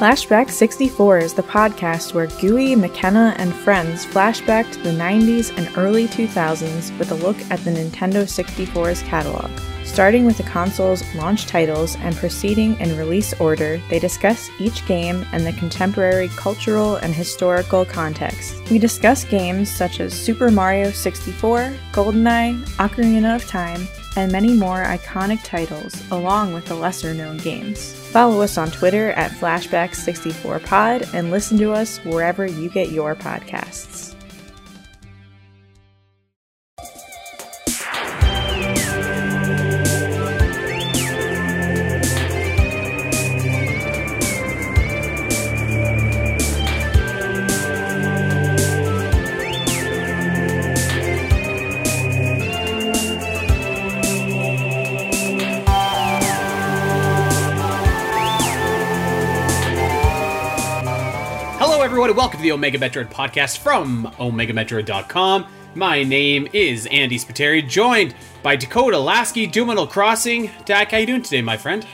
Flashback 64 is the podcast where Gooey, McKenna, and friends flashback to the 90s and early 2000s with a look at the Nintendo 64's catalog. Starting with the console's launch titles and proceeding in release order, they discuss each game and the contemporary cultural and historical context. We discuss games such as Super Mario 64, GoldenEye, Ocarina of Time, and many more iconic titles, along with the lesser known games. Follow us on Twitter at Flashback64Pod and listen to us wherever you get your podcasts. The Omega Metroid podcast from OmegaMetroid.com. My name is Andy Spiteri, joined by Dakota Lasky, Doominal Crossing. Dak, how you doing today, my friend?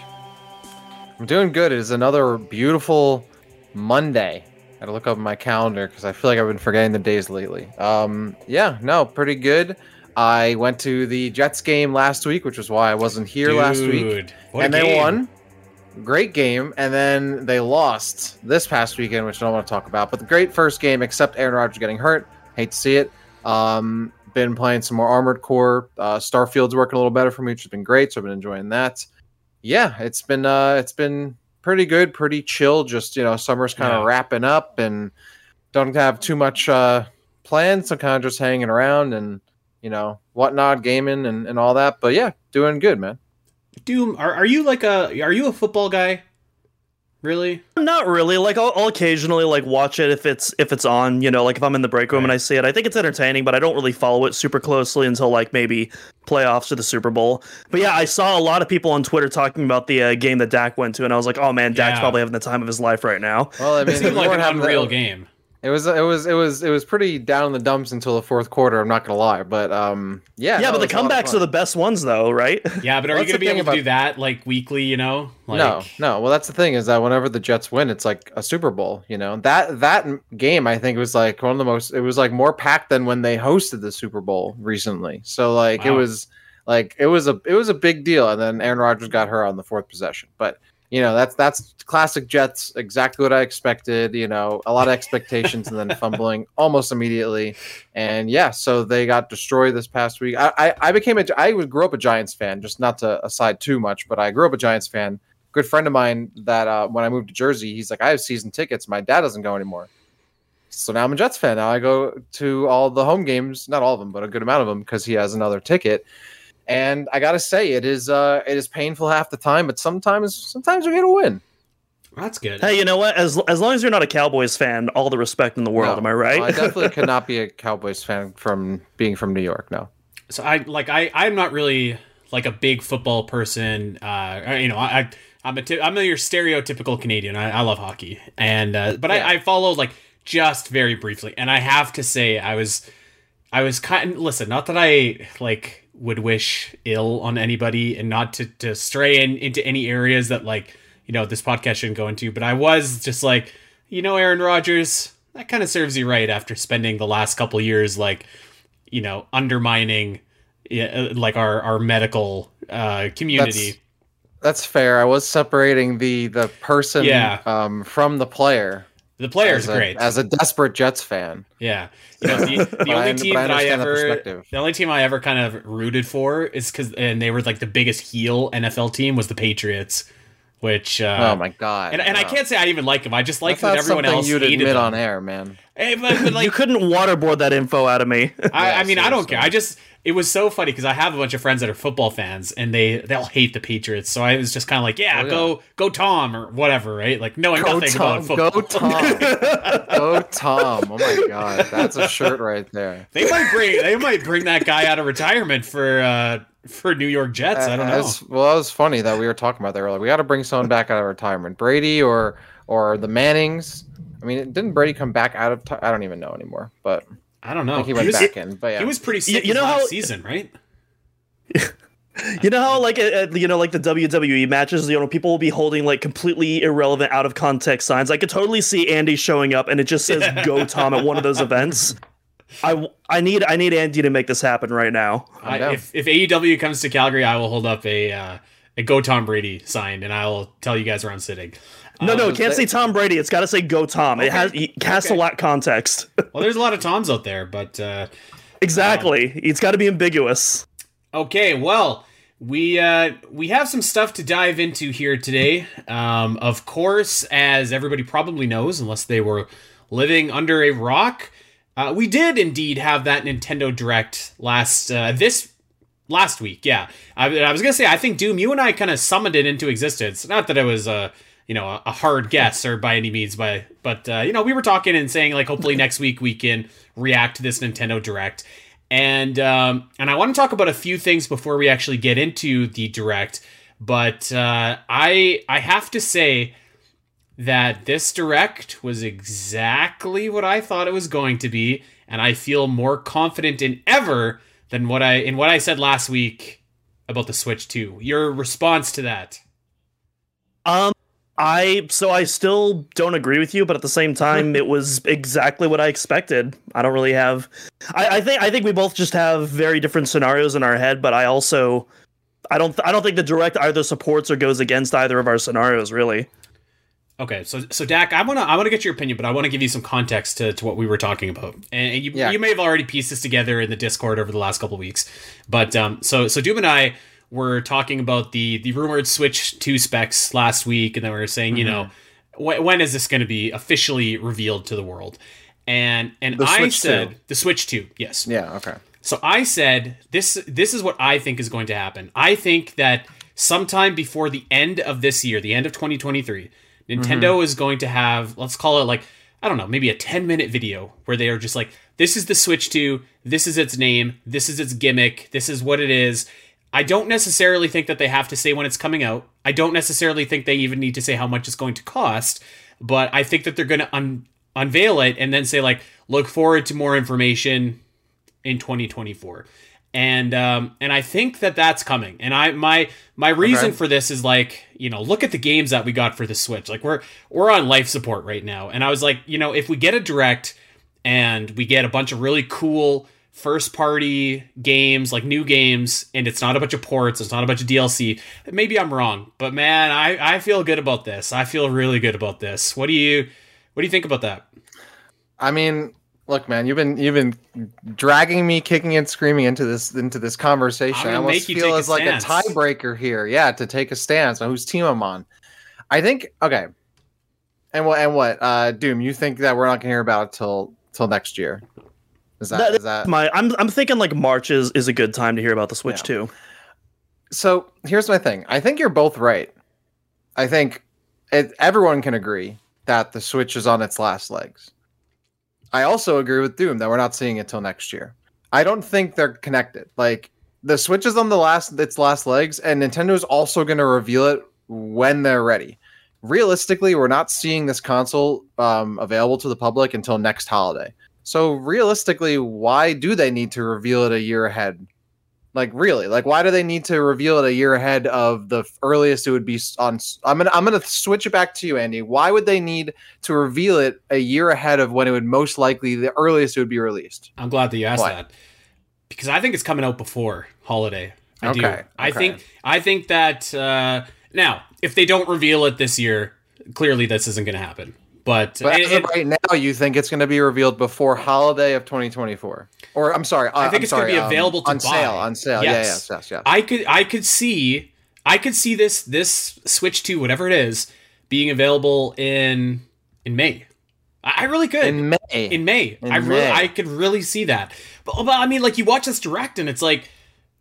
I'm doing good. It is another beautiful Monday. I gotta look up my calendar because I feel like I've been forgetting the days lately. Um, yeah, no, pretty good. I went to the Jets game last week, which was why I wasn't here last week, Dude, what a and they won. Great game, and then they lost this past weekend, which I don't want to talk about. But the great first game, except Aaron Rodgers getting hurt. Hate to see it. Um, been playing some more Armored Core. Uh, Starfield's working a little better for me, which has been great. So I've been enjoying that. Yeah, it's been uh, it's been pretty good, pretty chill. Just you know, summer's kind of Yeah. wrapping up, and don't have too much uh, plans. So kind of just hanging around and you know whatnot, gaming and, and all that. But yeah, doing good, man. Doom, are, are you like a are you a football guy? Really? Not really. Like I'll, I'll occasionally like watch it if it's if it's on. You know, like if I'm in the break room and I see it, I think it's entertaining, but I don't really follow it super closely until like maybe playoffs or the Super Bowl. But yeah, I saw a lot of people on Twitter talking about the uh, game that Dak went to, and I was like, oh man, Dak's Yeah. probably having the time of his life right now. Well, I It mean, seemed like weren't an having that- unreal game. It was it was it was it was pretty down in the dumps until the fourth quarter. I'm not gonna lie, but um, yeah, Yeah, but the it was a lot of comebacks are the best ones though, right? Yeah, but are Well, you gonna be thing able to do that like weekly? You know, like no, no. Well, that's the thing is that whenever the Jets win, it's like a Super Bowl. You know that that game I think was like one of the most. It was like more packed than when they hosted the Super Bowl recently. So like it was like it was a it was a big deal. And then Aaron Rodgers got her on the fourth possession, but. You know that's that's classic Jets. Exactly what I expected. You know, a lot of expectations and then fumbling almost immediately. And yeah, so they got destroyed this past week. I I, I became a I grew up a Giants fan. Just not to aside too much, but I grew up a Giants fan good friend of mine that uh, when I moved to Jersey, he's like, I have season tickets. My dad doesn't go anymore. So now I'm a Jets fan. Now I go to all the home games, not all of them, but a good amount of them because he has another ticket. And I gotta say, it is uh, it is painful half the time, but sometimes sometimes we get a win. that's good. hey, you know what? As as long as you're not a Cowboys fan, all the respect in the world. No, am I right? I definitely could not be a Cowboys fan from being from New York. No, so I like I I'm not really like a big football person. Uh, you know, I I- I'm a t- I'm a your stereotypical Canadian. I, I love hockey, and uh, but Yeah. I, I follow like just very briefly, and I have to say I was I was kind. Listen, not that I like would wish ill on anybody, and not to to stray in, into any areas that like you know this podcast shouldn't go into, but I was just like you know Aaron Rodgers. That kind of serves you right after spending the last couple years like you know undermining yeah, uh, like our our medical uh community that's fair. I was separating the the person Yeah. um, from the player. The player's as a, great as a desperate Jets fan. yeah you know, the, the But I only team but I that i understand that ever the only team i ever kind of rooted for is because and they were like the biggest heel nfl team was the patriots which uh oh my god! and, and I can't say I even like them. I just like That's that everyone else you'd hated admit them. on air, man. Hey, but, but like you couldn't waterboard that info out of me. I, Yeah, I mean, I don't care. I just it was so funny because I have a bunch of friends that are football fans, and they they all hate the Patriots. So I was just kind of like, yeah, Oh, yeah. go go Tom or whatever, right? Like knowing Go nothing Tom! about football. Go Tom! Go Tom! Oh my god, that's a shirt right there. They might bring they might bring that guy out of retirement for uh for New York Jets. I don't know. As- well, that was funny that we were talking about that earlier. We got to bring someone back out of retirement, Brady or or the Mannings. I mean, didn't Brady come back out of? T- I don't even know anymore, but I don't I know. think he went was, back in. But yeah, He was pretty sick you his know last how- season, right? You know how like uh, you know like the WWE matches, you know, people will be holding like completely irrelevant, out of context signs. I could totally see Andy showing up and it just says "Go Tom" at one of those events. I, I need I need Andy to make this happen right now. I, if if AEW comes to Calgary, I will hold up a uh, a Go Tom Brady signed, and I will tell you guys where I'm sitting. No, no, Um, it can't say Tom Brady. It's got to say "Go Tom." It has it has to Okay. lack context. Well, there's a lot of Toms out there, but uh, exactly, it's got to be ambiguous. Okay, well, we uh, we have some stuff to dive into here today. Um, of course, as everybody probably knows, unless they were living under a rock, uh, we did indeed have that Nintendo Direct last uh, this last week. Yeah, I, I was gonna say I think Doom, you and I kind of summoned it into existence. Not that it was a you know a, a hard guess or by any means, by but uh, you know we were talking and saying like hopefully next week we can react to this Nintendo Direct. And um, and I want to talk about a few things before we actually get into the direct. But uh, I I have to say that this direct was exactly what I thought it was going to be, and I feel more confident than ever than what I in what I said last week about the Switch 2. Your response to that? Um, I so I still don't agree with you, but at the same time, it was exactly what I expected. I don't really have. I, I think I think we both just have very different scenarios in our head, but I also. I don't. I don't think the direct either supports or goes against either of our scenarios. Really. Okay, so so Dak, I wanna I wanna get your opinion, but I want to give you some context to, to what we were talking about, and, and you Yeah. you may have already pieced this together in the Discord over the last couple weeks, but um, so so Doom and I were talking about the the rumored Switch two specs last week, and then we were saying, you know, Mm-hmm. wh- when is this going to be officially revealed to the world? And and The I Switch said 2. the Switch two, yes, Yeah. Okay. so I said this this is what I think is going to happen. I think that sometime before the end of this year, the end of 2023, Nintendo mm-hmm. is going to have let's call it like I don't know, maybe a 10 minute video where they are just like this is the Switch 2, this is its name, this is its gimmick, this is what it is. I don't necessarily think that they have to say when it's coming out. I don't necessarily think they even need to say how much it's going to cost, but I think that they're going to un- unveil it and then say like look forward to more information in 2024 and um and i think that that's coming. And i my my reason Okay. for this is like you know look at the games that we got for the switch. Like we're we're on life support right now. And i was like you know if we get a direct and we get a bunch of really cool first party games like new games and it's not a bunch of ports it's not a bunch of dlc maybe i'm wrong. But man i i feel good about this. I feel really good about this. What do you what do you think about that? I mean, look, man, you've been you've been dragging me kicking and screaming into this into this conversation. I'm I gonna almost feel take a as like a tiebreaker here. Yeah, to take a stance on whose team I'm on. I think okay. And what and what? Uh Doom, you think that we're not gonna hear about it till till next year? Is that, That- is that My, I'm I'm thinking like March is is a good time to hear about the Switch Yeah. too. so here's my thing. I think you're both right. I think it, everyone can agree that the Switch is on its last legs. I also agree with Doom that we're not seeing it till next year. I don't think they're connected. Like the Switch is on the last its last legs, and Nintendo's also going to reveal it when they're ready. Realistically, we're not seeing this console um, available to the public until next holiday. So realistically, why do they need to reveal it a year ahead? Like really, like why do they need to reveal it a year ahead of the earliest it would be on? I'm gonna I'm gonna switch it back to you, Andy. Why would they need to reveal it a year ahead of when it would most likely the earliest it would be released? I'm glad that you asked Why? that because I think it's coming out before holiday. I do. Okay, I think I think that uh, now if they don't reveal it this year, clearly this isn't going to happen. But, But of right now, you think it's going to be revealed before holiday of 2024, or I'm sorry, uh, I think I'm it's gonna sorry, be um, available to on sale. On sale, Yes. yeah, yes, yes, yes. I could I could see I could see this this Switch to whatever it is being available in in May. I, I really could. in May. in May. In I really, May. I could really see that. But, but I mean, like you watch this direct, and it's like,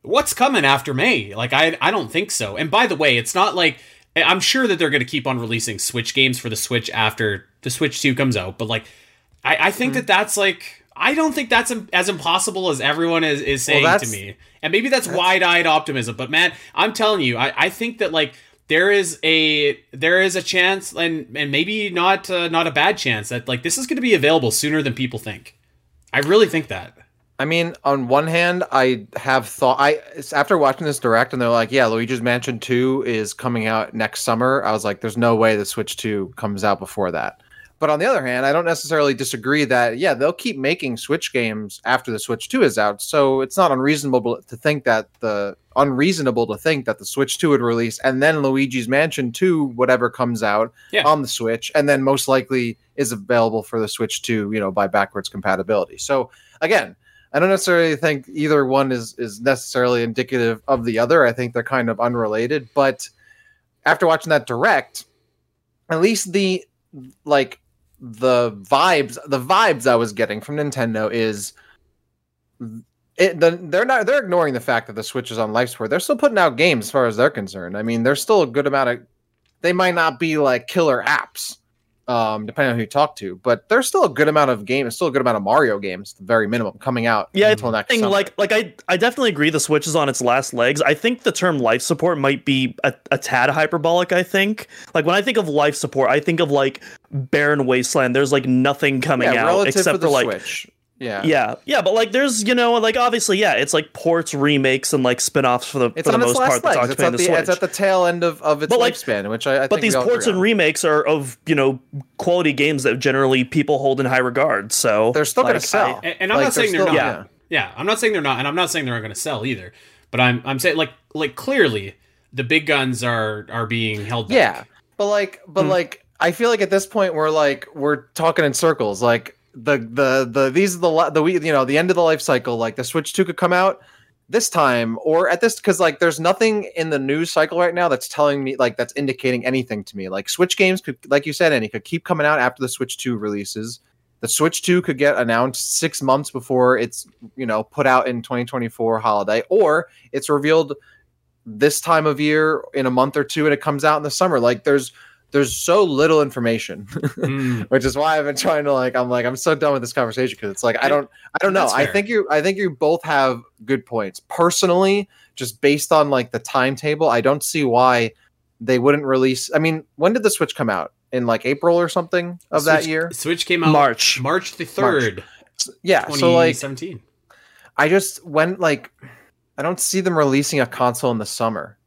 what's coming after May? Like I, I don't think so. And by the way, it's not like I'm sure that they're going to keep on releasing Switch games for the Switch after the Switch Two comes out. But like, I, I think that that's like. I don't think that's as impossible as everyone is, is saying to me. And maybe that's, wide-eyed optimism, but man, I'm telling you, I, I think that like there is a there is a chance and and maybe not uh, not a bad chance that like this is going to be available sooner than people think. I really think that. I mean, on one hand, I have thought I after watching this direct, and they're like, "Yeah, Luigi's Mansion Two is coming out next summer." I was like, "There's no way the Switch Two comes out before that." But on the other hand, I don't necessarily disagree that yeah, they'll keep making Switch games after the Switch Two is out. So it's not unreasonable to think that the unreasonable to think that the Switch Two would release, and then Luigi's Mansion Two, whatever comes out Yeah. on the Switch, and then most likely is available for the Switch Two, you know, by backwards compatibility. So again. I don't necessarily think either one is is necessarily indicative of the other. I think they're kind of unrelated. But after watching that direct, at least the like the vibes the vibes I was getting from Nintendo is it, the, they're not they're ignoring the fact that the Switch is on life support. They're still putting out games as far as they're concerned. I mean, there's still a good amount of they might not be like killer apps, um, depending on who you talk to, but there's still a good amount of games, still a good amount of Mario games, the very minimum, coming out Yeah, until next thing, summer. like like I I definitely agree the Switch is on its last legs. I think the term life support might be a, a tad hyperbolic, I think. Like when I think of life support, I think of like barren wasteland. There's like nothing coming yeah, out except for for like Switch. Yeah. yeah, yeah, but like there's you know like obviously yeah, it's like ports, remakes, and like spin-offs for the It's for the on its most last part that's legs. It's occupying at, the the, Switch. it's at the tail end of, of its But, like- lifespan, which I, I but think these we all ports and on. remakes are of you know quality games that generally people hold in high regard. So They're still gonna sell. And, and I'm Like, not saying they're, still- not. yeah. Yeah. I'm not saying they're not, and I'm not saying they're not going to sell either. But I'm I'm saying like like clearly the big guns are are being held back. Yeah, but like, but Hmm. like, I feel like at this point we're like we're talking in circles. Like the the the these are the the you know the end of the life cycle. Like the Switch Two could come out this time or at this because like there's nothing in the news cycle right now that's telling me like that's indicating anything to me. Like Switch games could, like you said, Andy, could keep coming out after the Switch Two releases. The Switch 2 could get announced six months before it's, you know, put out in 2024 holiday, or it's revealed this time of year in a month or two and it comes out in the summer. Like there's there's so little information, Mm. which is why I've been trying to like I'm like I'm so done with this conversation because it's like I don't I don't know. I think you I think you both have good points. Personally, just based on like the timetable, I don't see why they wouldn't release. I mean, when did the Switch come out? In like April or something of that Switch- year? Switch came out March. March the third, Yeah. So like 2017. I just when like I don't see them releasing a console in the summer.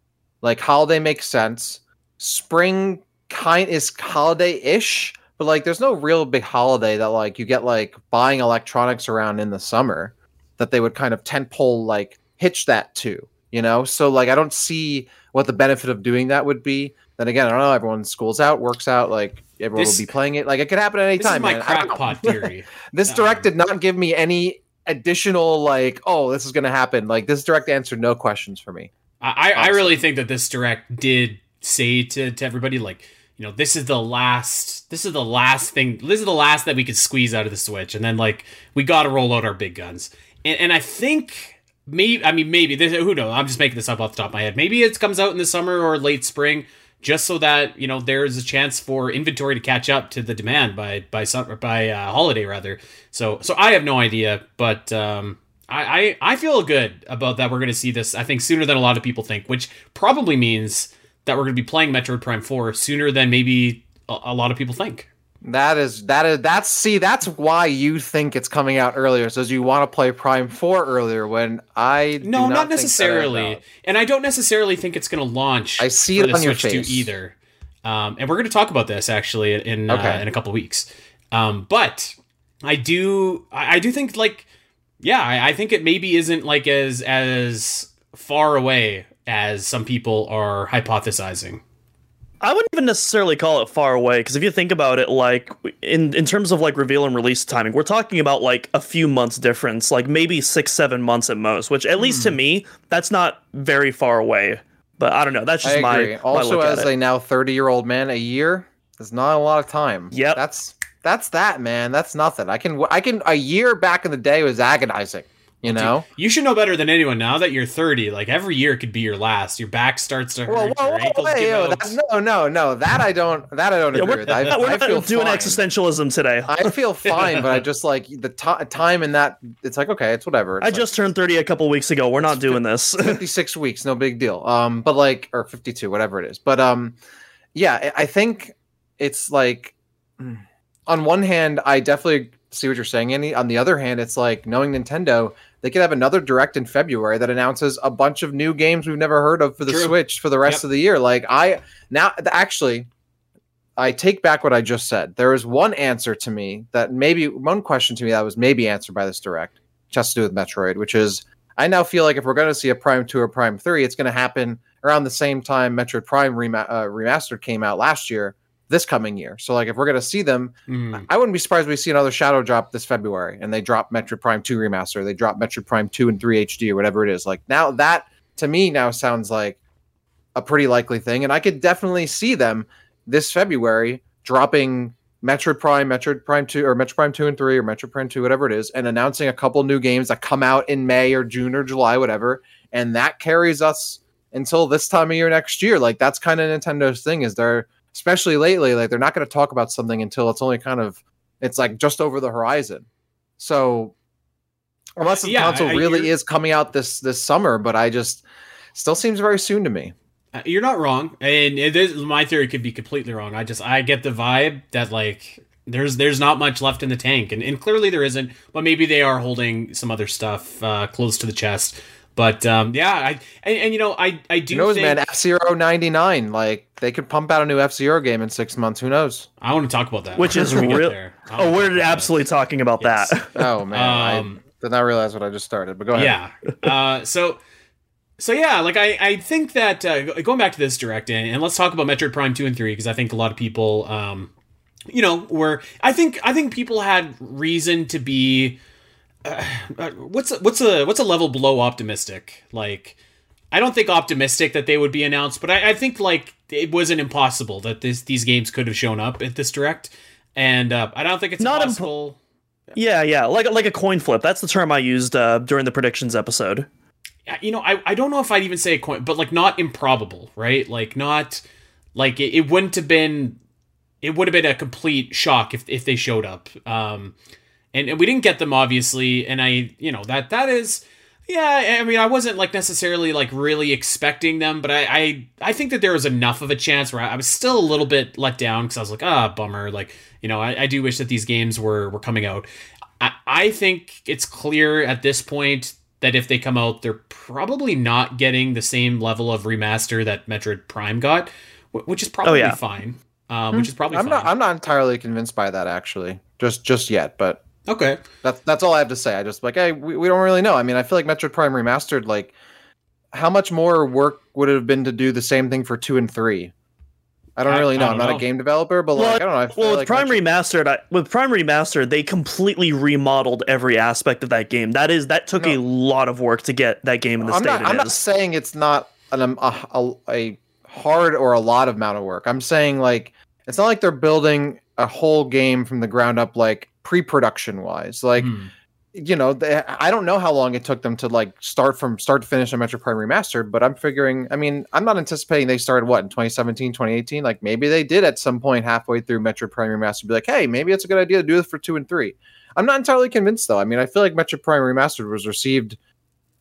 Like holiday makes sense. Spring kind is holiday-ish, but like there's no real big holiday that like you get like buying electronics around in the summer that they would kind of tentpole like hitch that to, you know? So like I don't see what the benefit of doing that would be. Then again, I don't know, everyone schools out, works out, like everyone This- will be playing it. Like it could happen at any this is time. my man. I crackpot theory. This direct Um, did not give me any additional like, oh, this is gonna happen. Like this direct answered no questions for me. I, I really think that this direct did say to, to everybody like you know this is the last this is the last thing this is the last that we could squeeze out of the switch. And then like we got to roll out our big guns. And, and i think maybe i mean maybe this, who knows? I'm just making this up off the top of my head. Maybe it comes out in the summer or late spring just so that you know there's a chance for inventory to catch up to the demand by by summer by uh, holiday rather. So so i have no idea but um I, I, I feel good about that we're going to see this, I think, sooner than a lot of people think, which probably means that we're going to be playing Metroid Prime 4 sooner than maybe a, a lot of people think. That is that is that's see that's why you think it's coming out earlier, so you want to play Prime Four earlier. When I No, not, not, necessarily. And I don't necessarily think it's going to launch I see it on your Switch 2 face. either. Um, and we're going to talk about this actually in uh, in a couple weeks. Um, but I do I, I do think like yeah, I, I think it maybe isn't like as as far away as some people are hypothesizing. I wouldn't even necessarily call it far away because if you think about it, like in in terms of like reveal and release timing, we're talking about like a few months difference, like maybe six seven months at most. Which at least to hmm. me, that's not very far away. But I don't know. That's I just my agree. my also, look as at it. a now thirty year old man, a year is not a lot of time. Yeah, that's that's that man. That's nothing. I can I can a year back in the day was agonizing. You know. You should know better than anyone now that you're 30. Like every year could be your last. Your back starts to hurt. Whoa, whoa, your ankles wait, yo, that, no, no, no. That I don't. That I don't Yeah, agree we're, with. I, we're I not feel doing fine. existentialism today. I, I feel fine, but I just like the ti time in that. It's like okay, it's whatever. It's like just turned thirty a couple weeks ago. We're not doing this. 56 weeks, no big deal. Um, but like, or 52, whatever it is. But um, yeah, I I think it's like, on one hand, I definitely see what you're saying, Andy. On the other hand, it's like knowing Nintendo, they could have another direct in February that announces a bunch of new games we've never heard of for the True. Switch for the rest Yep. of the year. Like I now actually I take back what I just said. There is one answer to me that maybe one question to me that was maybe answered by this direct, which has to do with Metroid, which is I now feel like if we're going to see a Prime 2 or Prime 3, it's going to happen around the same time Metroid Prime rema- uh, Remastered came out last year, this coming year. So, like, if we're going to see them, Mm. I wouldn't be surprised if we see another Shadow drop this February and they drop Metroid Prime 2 Remaster, they drop Metroid Prime 2 and 3 HD or whatever it is. Like, now that to me now sounds like a pretty likely thing. And I could definitely see them this February dropping Metroid Prime, Metroid Prime 2, or Metroid Prime 2 and 3, or Metroid Prime 2, whatever it is, and announcing a couple new games that come out in May or June or July, whatever. And that carries us until this time of year next year. Like, that's kind of Nintendo's thing, is they're, especially lately, like, they're not going to talk about something until it's only kind of, it's like just over the horizon. So, unless the Yeah, console I- I- really is coming out this this summer, but I just, still seems very soon to me. Uh, You're not wrong, and it is, my theory could be completely wrong. I just I get the vibe that like there's there's not much left in the tank, and, and clearly there isn't. But maybe they are holding some other stuff uh, close to the chest. But um, yeah, I and, and you know I I do Who knows, think, man? F Zero ninety nine, like they could pump out a new F Zero game in six months. Who knows? I want to talk about that, Which is When we get real- Oh, we're about that. absolutely talking about Yes. that. Oh man, Um, I did not realize what I just started. But go ahead. Yeah. Uh, so, so yeah, like I, I think that uh, going back to this direct and, and let's talk about Metroid Prime two and three because I think a lot of people, um, you know, were I think I think people had reason to be. Uh, what's a, what's a what's a level below optimistic? Like, I don't think optimistic that they would be announced, but I, I think like it wasn't impossible that this these games could have shown up at this direct, and uh, I don't think it's Not impo- impossible. Yeah, yeah, like like a coin flip. That's the term I used uh, during the predictions episode. you know, I, I don't know if I'd even say a coin, but like not improbable, right? Like not like it, it wouldn't have been it would have been a complete shock if if they showed up. Um and, and we didn't get them obviously, and I you know that that is yeah, I mean I wasn't like necessarily like really expecting them, but I I, I think that there was enough of a chance where I, I was still a little bit let down because I was like, ah, bummer. Like, you know, I, I do wish that these games were were coming out. I, I think it's clear at this point that if they come out, they're probably not getting the same level of remaster that Metroid Prime got, which is probably yeah. fine. Um, which is probably I'm fine. not. I'm not entirely convinced by that actually. Just just yet, but okay. that's that's all I have to say. I just like hey, we, we don't really know. I mean, I feel like Metroid Prime Remastered, like how much more work would it have been to do the same thing for two and three? I don't I- really know. don't I'm not know. a game developer, but Well, like I don't know. I feel Well, with like Prime Metroid- Remastered, I, with Prime Remastered, they completely remodeled every aspect of that game. That is that took a lot of work to get that game in the I'm state not. it I'm not saying it's not an, um, a, a, a hard or a lot of amount of work. I'm saying like it's not like they're building a whole game from the ground up, like pre-production wise. Like Hmm. you know, they, I don't know how long it took them to like start from start to finish on Metroid Prime Remastered, but I'm figuring, I mean, I'm not anticipating they started what in 2017, 2018. Like maybe they did at some point halfway through Metroid Prime Remastered be like, hey, maybe it's a good idea to do this for two and three. I'm not entirely convinced though. I mean, I feel like Metroid Prime Remastered was received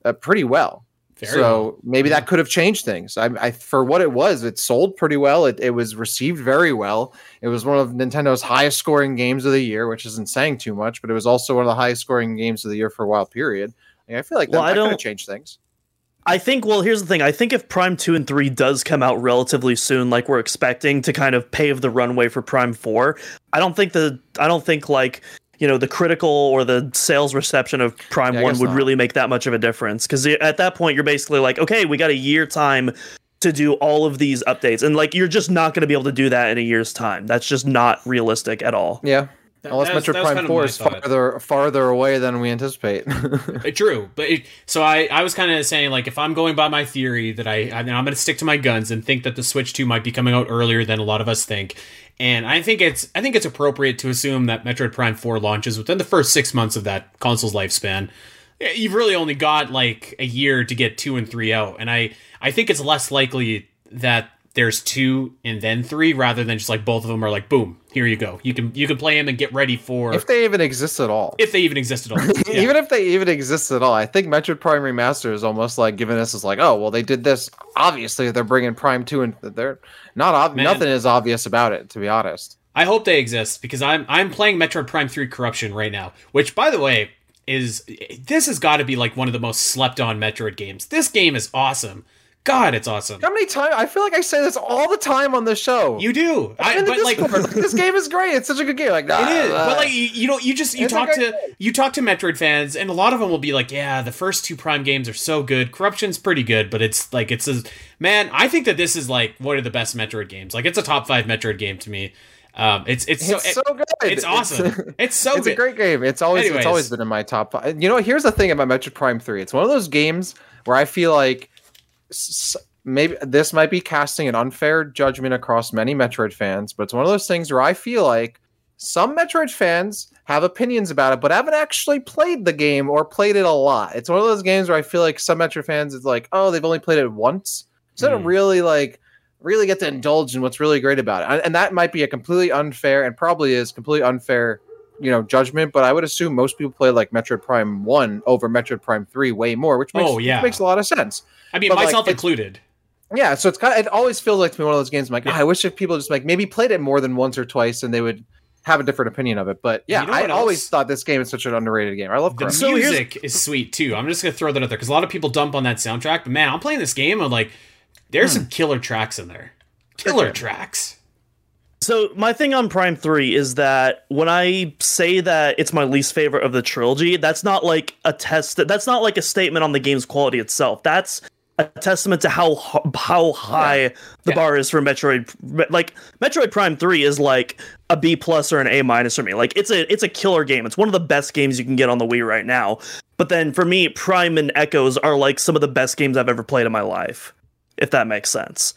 uh, pretty well. Very so well. maybe Yeah. that could have changed things. I, I for what it was, it sold pretty well. It, it was received very well. It was one of Nintendo's highest scoring games of the year, which isn't saying too much, but it was also one of the highest scoring games of the year for a while period. I feel like that, Well, I that could have don't- changed things. I think. Well, here's the thing. I think if Prime Two and Three does come out relatively soon, like we're expecting to kind of pave the runway for Prime Four, I don't think the I don't think like you know the critical or the sales reception of Prime Yeah, One would not. really make that much of a difference because at that point you're basically like, okay, we got a year time to do all of these updates, and like you're just not going to be able to do that in a year's time. That's just not realistic at all. Yeah. That- Unless that was- Metroid Prime 4 is thought. farther farther away than we anticipate. Uh, True, but it, so I, I was kind of saying like if I'm going by my theory that I, I I'm going to stick to my guns and think that the Switch 2 might be coming out earlier than a lot of us think, and I think it's I think it's appropriate to assume that Metroid Prime 4 launches within the first six months of that console's lifespan. You've really only got like a year to get two and three out, and I I think it's less likely that there's two and then three rather than just like both of them are like boom here you go you can you can play them and get ready for if they even exist at all. if they even exist at all. Yeah. even if they even exist at all, I think Metroid Prime Remaster is almost like giving us is like, oh well, they did this. Obviously, they're bringing Prime Two, and they're not ob- Man. nothing is obvious about it. To be honest, I hope they exist because I'm I'm playing Metroid Prime 3 Corruption right now, which by the way is this has got to be like one of the most slept on Metroid games. This game is awesome. God, it's awesome. How many times? I feel like I say this all the time on the show. You do, I, but like this game is great. It's such a good game. Like it is, but like you, you know, you just you talk to game. you talk to Metroid fans, and a lot of them will be like, "Yeah, the first two Prime games are so good. Corruption's pretty good, but it's like it's a man. I think that this is like one of the best Metroid games. Like it's a top five Metroid game to me. Um, it's it's, it's so, so good. It's awesome. It's, it's so it's good. a great game. It's always Anyways. it's always been in my top five. You know, here's the thing about Metroid Prime Three. It's one of those games where I feel like maybe this might be casting an unfair judgment across many Metroid fans, but it's one of those things where I feel like some Metroid fans have opinions about it, but haven't actually played the game or played it a lot. It's one of those games where I feel like some Metroid fans is like, oh, they've only played it once, so they don't Hmm. really like really get to indulge in what's really great about it. And that might be a completely unfair and probably is completely unfair, you know, judgment. But I would assume most people play like Metroid Prime One over Metroid Prime Three way more, which makes, Oh, which yeah. makes a lot of sense. I mean, but, myself it's- included. Yeah, so it's kind of it always feels like to me one of those games. I'm like, Yeah. "Ah, I wish if people just like maybe played it more than once or twice, and they would have a different opinion of it. But yeah, You know I what always thought this game is such an underrated game. I love The. So music is sweet too. I'm just gonna throw that out there because a lot of people dump on that soundtrack, but man, I'm playing this game and like, there's Hmm. some killer tracks in there. Killer tracks. So my thing on Prime 3 is that when I say that it's my least favorite of the trilogy, that's not like a test that's not like a statement on the game's quality itself. That's a testament to how how high the Yeah. bar is for Metroid like Metroid Prime 3 is like a B plus or an A minus for me. Like it's a it's a killer game. It's one of the best games you can get on the Wii right now. But then for me, Prime and Echoes are like some of the best games I've ever played in my life. If that makes sense.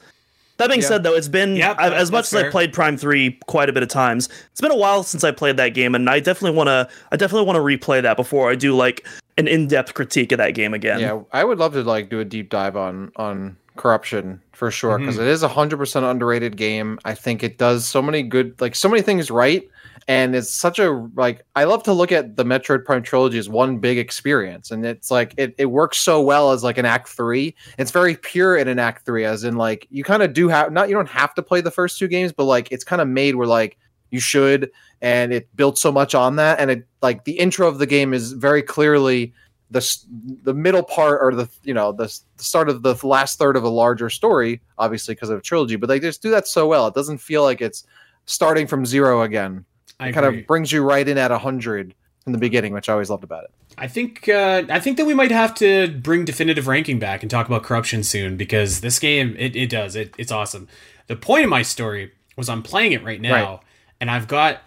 That being Yeah. said, though, it's been I- as much as I played Prime Three quite a bit of times. It's been a while since I played that game, and I definitely want to. I definitely want to replay that before I do like an in-depth critique of that game again. Yeah, I would love to like do a deep dive on on corruption for sure because Mhm. is a hundred percent underrated game. I think it does so many good, like so many things right, and it's such a like. I love to look at the Metroid Prime trilogy as one big experience, and it's like it it works so well as like an Act Three. It's very pure in an Act Three, as in like you kind of do have not you don't have to play the first two games, but like it's kind of made where like you should, and it built so much on that, and it like the intro of the game is very clearly the the middle part or the you know the, the start of the last third of a larger story obviously because of a trilogy but they just do that so well it doesn't feel like it's starting from zero again I it kind agree. of brings you right in at 100 in the beginning which i always loved about it I think uh, I think that we might have to bring definitive ranking back and talk about corruption soon because this game it, it does it, it's awesome. The point of my story was I'm playing it right now Right. and I've got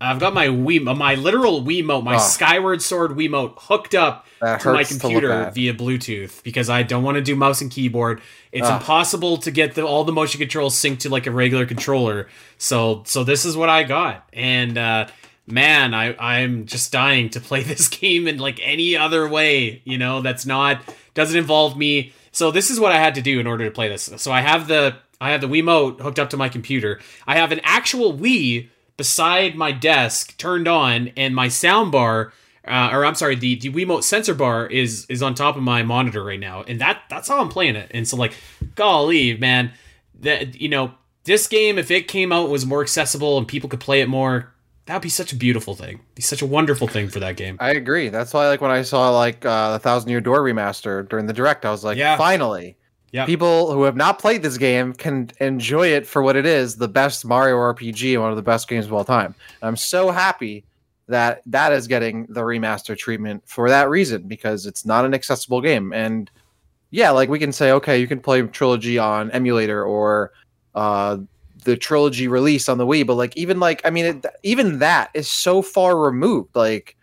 I've got my Wii my literal Wiimote my Ah. Skyward Sword Wiimote hooked up That to my hurts to computer via Bluetooth because I don't want to do mouse and keyboard. It's Ah. impossible to get the, all the motion controls synced to like a regular controller. So so this is what I got, and uh, man, I I'm just dying to play this game in like any other way. You know, that's not doesn't involve me. So this is what I had to do in order to play this. So I have the I have the Wiimote hooked up to my computer. I have an actual Wii beside my desk turned on, and my soundbar uh, or I'm sorry, the the Wiimote sensor bar is is on top of my monitor right now, and that that's how I'm playing it. And so like, golly, man, that you know this game if it came out was more accessible and people could play it more, that would be such a beautiful thing. Be such a wonderful thing for that game. i agree that's why like when i saw like uh the thousand year door remaster during the direct i was like Yeah. finally Yeah. people who have not played this game can enjoy it for what it is the best mario rpg one of the best games of all time i'm so happy that that is getting the remaster treatment for that reason because it's not an accessible game. And yeah like we can say okay you can play trilogy on emulator or uh the trilogy release on the wii but like even like i mean it, even that is so far removed. Like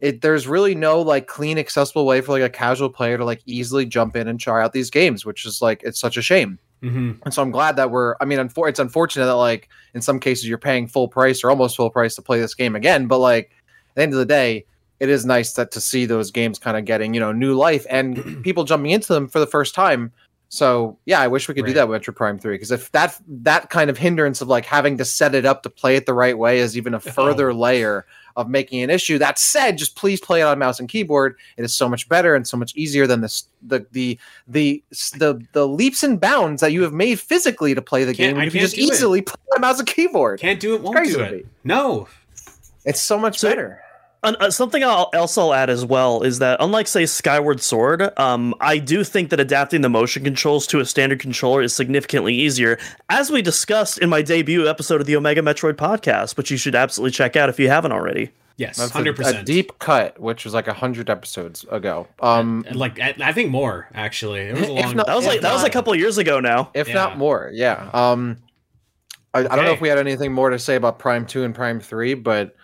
it there's really no like clean accessible way for like a casual player to like easily jump in and try out these games which is like it's such a shame hmm and so I'm glad that we're. I mean, it's unfortunate that like in some cases you're paying full price or almost full price to play this game again. But like at the end of the day, it is nice that to see those games kind of getting you know new life and people jumping into them for the first time. So yeah, I wish we could do that with Metroid Prime Three because if that that kind of hindrance of like having to set it up to play it the right way is even a further layer of making an issue. That said, just please play it on mouse and keyboard. It is so much better and so much easier than this the the the the the leaps and bounds that you have made physically to play the Can't- game. You can just do it. easily play on mouse and keyboard. Can't do it, won't do it. No. It's so much So- better. Uh, uh, something I'll, else I'll add as well is that unlike say Skyward Sword, um, I do think that adapting the motion controls to a standard controller is significantly easier, as we discussed in my debut episode of the Omega Metroid podcast, which you should absolutely check out if you haven't already. Yes, That's a- hundred a, percent. deep cut, which was like a hundred episodes ago. Um, Like I, I think more actually. It was a long. not- That was like that was a couple of years ago now. if Yeah. not more. Yeah. Um, I, I don't know if we had anything more to say about Prime Two and Prime Three, but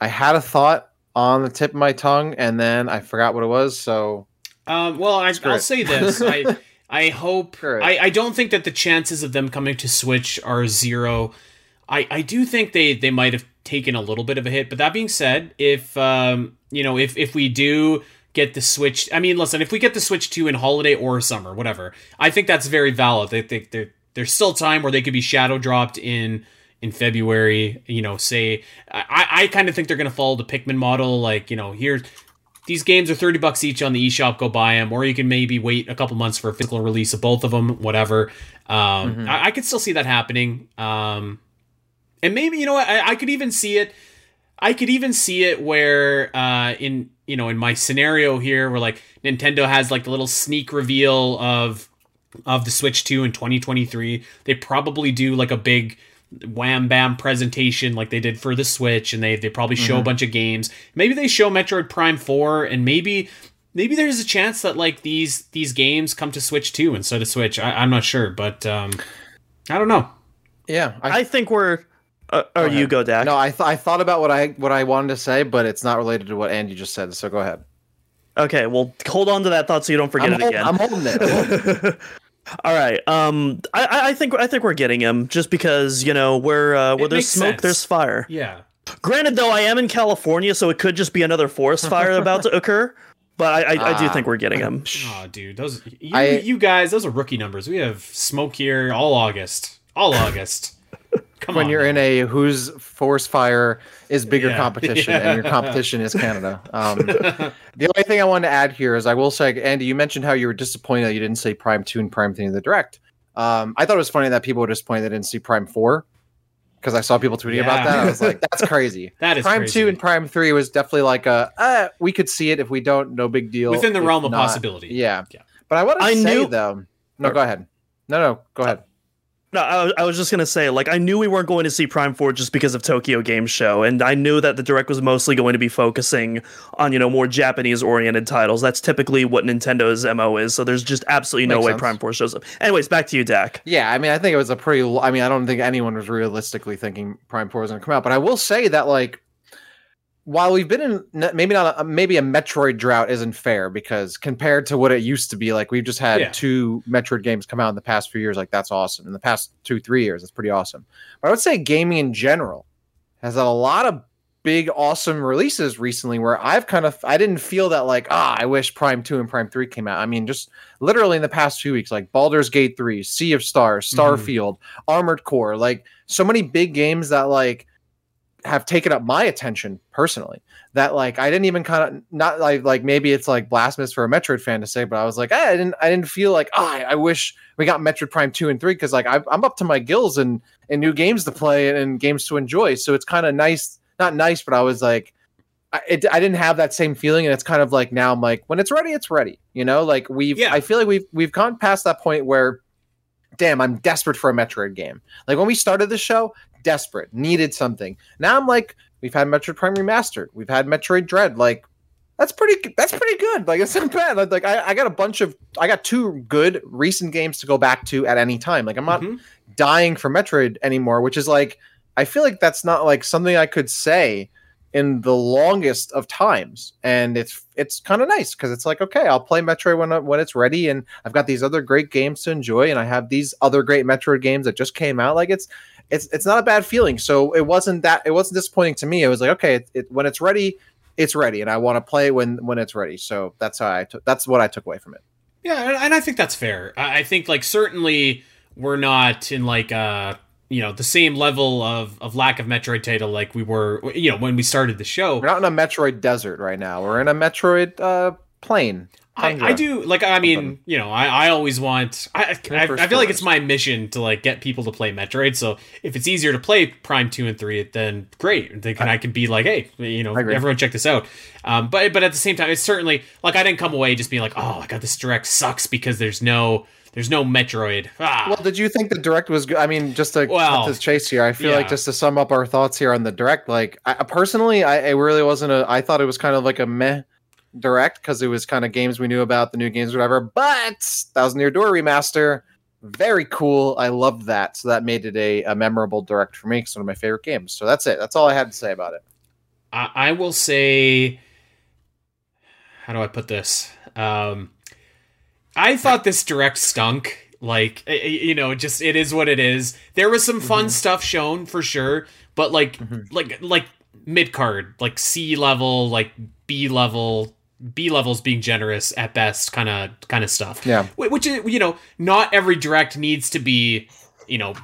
I had a thought on the tip of my tongue, and then I forgot what it was. So Um, well, I, I'll it. say this. I I hope. I, I don't think that the chances of them coming to Switch are zero. I, I do think they they might have taken a little bit of a hit. But that being said, if um you know if if we do get the Switch, I mean, listen, if we get the Switch two in holiday or summer, whatever, I think that's very valid. They think there there's still time where they could be shadow dropped in in February. You know, say I I kind of think they're gonna follow the Pikmin model. Like you know here these games are 30 bucks each on the eShop. Go buy them, or you can maybe wait a couple months for a physical release of both of them, whatever. Um, I, I could still see that happening. Um, and maybe, you know what, I, I could even see it. I could even see it where, uh, in, you know, in my scenario here, where like Nintendo has like the little sneak reveal of, of the Switch 2 in 2023. They probably do like a big wham bam presentation like they did for the Switch, and they they probably show a bunch of games. Maybe they show Metroid Prime Four, and maybe maybe there's a chance that like these these games come to Switch too instead of Switch. I, I'm not sure, but um, I don't know. yeah, I, I think we're. Uh, or you go, Dak. no, I th- I thought about what I what I wanted to say, but it's not related to what Andy just said. So go ahead. Okay, well, hold on to that thought so you don't forget I'm, it hold- again. I'm holding it. I'm holding it. All right. Um, I- I, I think I think we're getting him just because you know where uh, where It there's smoke, sense. there's fire. Yeah. Granted, though, I am in California, so it could just be another forest fire about to occur. But I, I, I do Ah. think we're getting him. Oh, dude, those you, I- you guys, those are rookie numbers. We have smoke here all August, all August. Come when on, you're man. in a whose forest fire is bigger Yeah. competition and your competition is Canada. Um, the only thing I want to add here is I will say, Andy, you mentioned how you were disappointed that you didn't say Prime Two and Prime Three in the direct. Um, I thought it was funny that people were disappointed they didn't see Prime Four because I saw people tweeting about that. I was like, that's crazy. that is Prime crazy. Two and Prime Three was definitely like a uh, we could see it if we don't, no big deal. within the If realm of not- possibility. Yeah. Yeah. But I want to I say knew- though. No, Or- go ahead. No, no, go ahead. No, I, was- I was just gonna say, like, I knew we weren't going to see Prime Four just because of Tokyo Game Show, and I knew that the direct was mostly going to be focusing on you know more Japanese-oriented titles. That's typically what Nintendo's mo is. So there's just absolutely no Makes way sense. Prime Four shows up. Anyways, back to you, Dak. Yeah, I mean, I think it was a pretty. I mean, I don't think anyone was realistically thinking Prime Four was going to come out, but I will say that like, while we've been in maybe not a, maybe a Metroid drought isn't fair because compared to what it used to be, like we've just had Yeah. two Metroid games come out in the past few years. Like that's awesome. In the past two three years, that's pretty awesome. But I would say gaming in general has had a lot of big awesome releases recently where I've kind of I didn't feel that like ah I wish Prime 2 and Prime 3 came out. I mean just literally in the past few weeks like Baldur's Gate 3, Sea of Stars, Starfield, Armored Core, like so many big games that like have taken up my attention personally that like I didn't even kind of not like like maybe it's like blasphemous for a Metroid fan to say but I was like "Eh, I didn't I didn't feel like ah I, I wish we got Metroid Prime 2 and 3 because like I, I'm up to my gills and and new games to play and, and games to enjoy. So it's kind of nice not nice but I was like I, it, I didn't have that same feeling and it's kind of like now I'm like when it's ready it's ready you know? Like we've Yeah. I feel like we've we've gone past that point where damn I'm desperate for a Metroid game. Like when we started the show desperate needed something. Now I'm like we've had Metroid Prime remastered. We've had Metroid Dread. Like that's pretty that's pretty good. Like it's not bad. Like, like I, I got a bunch of I got two good recent games to go back to at any time. Like I'm not Mhm. dying for Metroid anymore, which is like I feel like that's not like something I could say in the longest of times, and it's it's kind of nice because it's like okay, I'll play Metroid when when it's ready, and I've got these other great games to enjoy, and I have these other great Metroid games that just came out. Like it's it's it's not a bad feeling. So it wasn't that it wasn't disappointing to me. It was like okay, it, it, when it's ready, it's ready, and I want to play when when it's ready. So that's how I took that's what I took away from it. Yeah, and- I think that's fair. I think like certainly we're not in like uh you know the same level of of lack of Metroid title like we were you know when we started the show. We're not in a Metroid desert right now. We're in a Metroid uh, plain. I. I do like I mean you know I, I always want I, I, I feel like it's my mission to like get people to play Metroid so if it's easier to play Prime two and three then great then can I, can be like hey you know everyone check this out um, but but at the same time it's certainly like I didn't come away just being like oh I got this direct sucks because there's no there's no Metroid ah. Well, did you think the direct was good? I mean, just to Well, cut this chase here, I feel like just to sum up our thoughts here on the direct, like I, personally, I, I really wasn't a. I thought it was kind of like a meh direct because it was kind of games we knew about, the new games, whatever. But Thousand Year Door remaster, very cool. I loved that, so that made it a, a memorable direct for me. It's one of my favorite games. So that's it. That's all I had to say about it. I, I will say, how do I put this? Um, I thought this direct stunk. Like you know, just it is what it is. There was some fun Mhm. stuff shown for sure, but like Mhm. like like mid card, like C level, like B level, B levels being generous at best, kind of kind of stuff. Yeah. Which is you know not every direct needs to be you know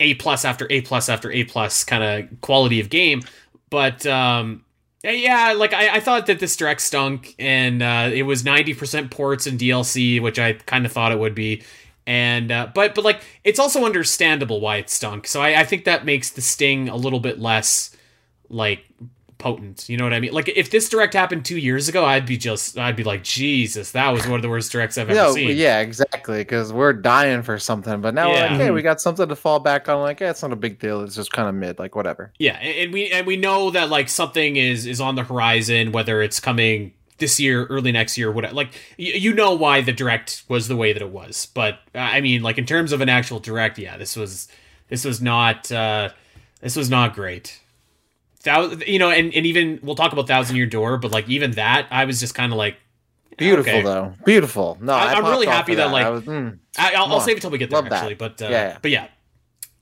a plus after a plus after a plus kind of quality of game but um yeah like I, I thought that this direct stunk and uh it was 90% ports and dlc which i kind of thought it would be and uh, but but like it's also understandable why it stunk so I, I think that makes the sting a little bit less like potent you know what i mean like if this direct happened two years ago i'd be just i'd be like jesus that was one of the worst directs i've ever No, seen yeah, exactly. Because we're dying for something, but now we're like, hey, we got something to fall back on. Like, yeah, it's not a big deal. It's just kind of mid, like whatever. Yeah, and we and we know that like something is is on the horizon, whether it's coming this year, early next year, whatever. Like you, you know why the direct was the way that it was, but uh, I mean, like in terms of an actual direct, yeah, this was this was not uh this was not great. Thou, you know, and, and even we'll talk about Thousand Year Door, but like even that, I was just kind of like, Beautiful okay. though, beautiful. No, I- I, I'm really happy for that, like, I was, mm. I, I'll, I'll save it till we get there Love that. actually, but uh, Yeah, yeah. but yeah,